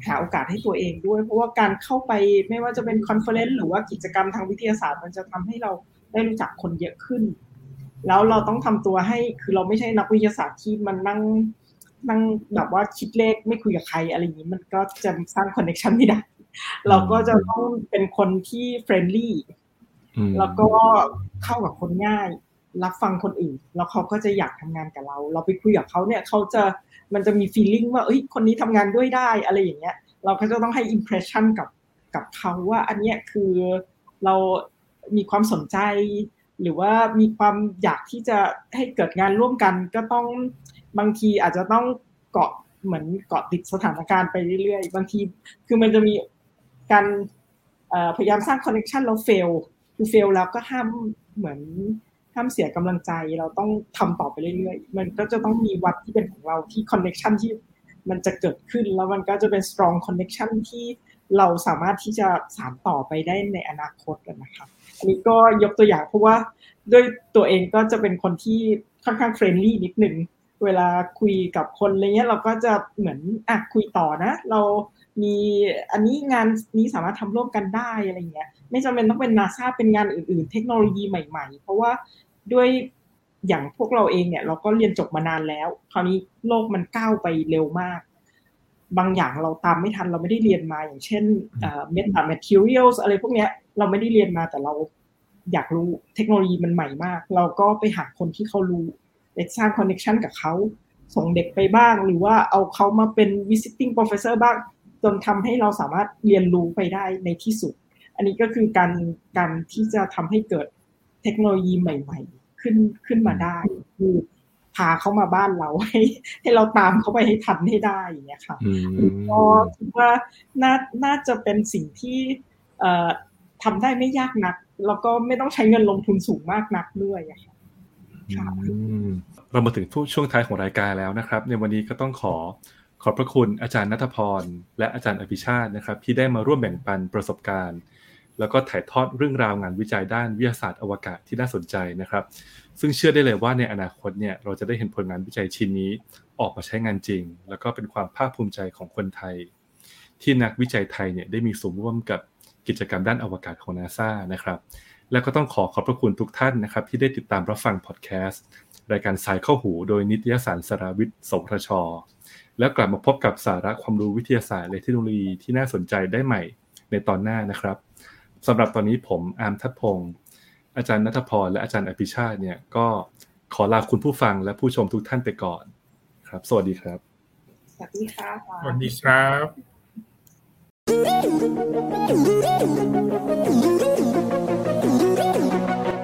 หาโอกาสให้ตัวเองด้วย เพราะว่าการเข้าไปไม่ว่าจะเป็น conference หรือว่ากิจกรรมทางวิทยาศาสตร์ มันจะทำให้เราได้รู้จักคนเยอะขึ้น แล้วเราต้องทำตัวให้คือเราไม่ใช่นักวิทยาศาสตร์ที่มันนั่งนั่งแบบว่าคิดเลขไม่คุยกับใครอะไรอย่างนี้มันก็จะสร้าง connection ไม่ได้เราก็จะต้องเป็นคนที่ friendly แล้วก็เข้ากับคนง่าย รับฟังคนอื่น แล้วเขาก็จะอยากทำงานกับเรา เราไปคุยกับเขาเนี่ยเขาจะมันจะมี feeling ว่าเอ้ยคนนี้ทำงานด้วยได้อะไรอย่างเงี้ย เราก็จะต้องให้ impression กับกับเขาว่าอันเนี้ยคือเรามีความสนใจ หรือว่ามีความอยากที่จะให้เกิดงานร่วมกันก็ต้องบางทีอาจจะต้องเกาะเหมือนเกาะติดสถานการณ์ไปเรื่อยๆ บางทีคือมันจะมีการพยายามสร้าง connection แล้ว fail คือ fail แล้วก็ห้ามเหมือน ห้ามเสียกำลังใจเราต้องทำต่อไปเรื่อยๆ มันก็จะต้องมีวันที่เป็นของเราที่ connection ที่มันจะเกิดขึ้นแล้วมันก็จะเป็น strong connection ที่เราสามารถที่จะสานต่อไปได้ในอนาคตกันนะคะอันนี้ก็ยกตัวอย่างเพราะว่าด้วยตัวเองก็จะเป็นคนที่ค่อนข้างเฟรนลี่นิดนึงเวลาคุยกับคนอะไรเงี้ยเราก็จะเหมือนอะคุยต่อนะ เรามีอันนี้งานนี้สามารถทำร่วมกันได้อะไรเงี้ย ไม่จำเป็นต้องเป็นนาซาเป็นงานอื่น ๆ เทคโนโลยีใหม่ ๆ เพราะว่า ด้วยอย่างพวกเราเองเนี่ย เราก็เรียนจบมานานแล้ว คราวนี้โลกมันก้าวไปเร็วมาก บางอย่างเราตามไม่ทันเราไม่ได้เรียนมาอย่างเช่น metamaterial อะไรพวกเนี้ยเราไม่ได้เรียนมาแต่เราอยากรู้เทคโนโลยีมันใหม่มาก เราก็ไปหาคนที่เขารู้เด็กสร้าง connection กับเขาส่งเด็กไปบ้าง หรือว่าเอาเขามาเป็น visiting professor บ้าง จนทำให้เราสามารถเรียนรู้ไปได้ในที่สุด อันนี้ก็คือการการที่จะทำให้เกิด เทคโนโลยีใหม่ ๆ ขึ้นขึ้นมาได้คือพาเขามาบ้านเราให้ให้เราตามเขาไปให้ทันให้ได้อย่างเงี้ยค่ะก็คิดว่าน่าน่าจะเป็นสิ่งที่เอ่อทำได้ไม่ยากนัก แล้วก็ไม่ต้องใช้เงินลงทุนสูงมากนักด้วยค่ะเรามาถึงช่วงท้ายของรายการแล้วนะครับ ในวันนี้ก็ต้องขอขอบพระคุณอาจารย์นัทพร และอาจารย์อภิชาตินะครับ ที่ได้มาร่วมแบ่งปันประสบการณ์ แล้วก็ถ่ายทอดเรื่องราวงานวิจัยด้านวิทยาศาสตร์อวกาศที่น่าสนใจนะครับ ซึ่งเชื่อได้เลยว่าในอนาคตเนี่ยเราจะได้เห็นผลงานวิจัยชิ้นนี้ออกมาใช้งานจริง แล้วก็เป็นความภาคภูมิใจของคนไทย ที่นักวิจัยไทยเนี่ยได้มีส่วนร่วมกับกิจกรรมด้านอวกาศของนาซานะครับ และก็ต้องขอขอบพระคุณทุกท่านนะครับ ที่ได้ติดตามรับฟังพอดแคสต์รายการสายเข้าหู โดยนิตยสารสารวิทย์สทชแล้วกลับมาพบกับสาระความรู้วิทยาศาสตร์และเทคโนโลยีที่น่าสนใจได้ใหม่ในตอนหน้านะครับ สำหรับตอนนี้ผมอาร์มทัดพงศ์อาจารย์นัทพรและอาจารย์อภิชาติเนี่ยก็ขอลาคุณผู้ฟังและผู้ชมทุกท่านไปก่อน ครับ สวัสดีครับ สวัสดีค่ะสวัสดีครับ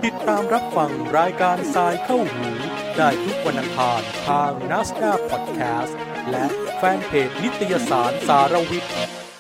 ติดตามรับฟังรายการทรายเข้าหู ได้ทุกวันอังคารทาง n a s d a พอดแคสต์และแฟนเพจนิตยสารสารวิทย์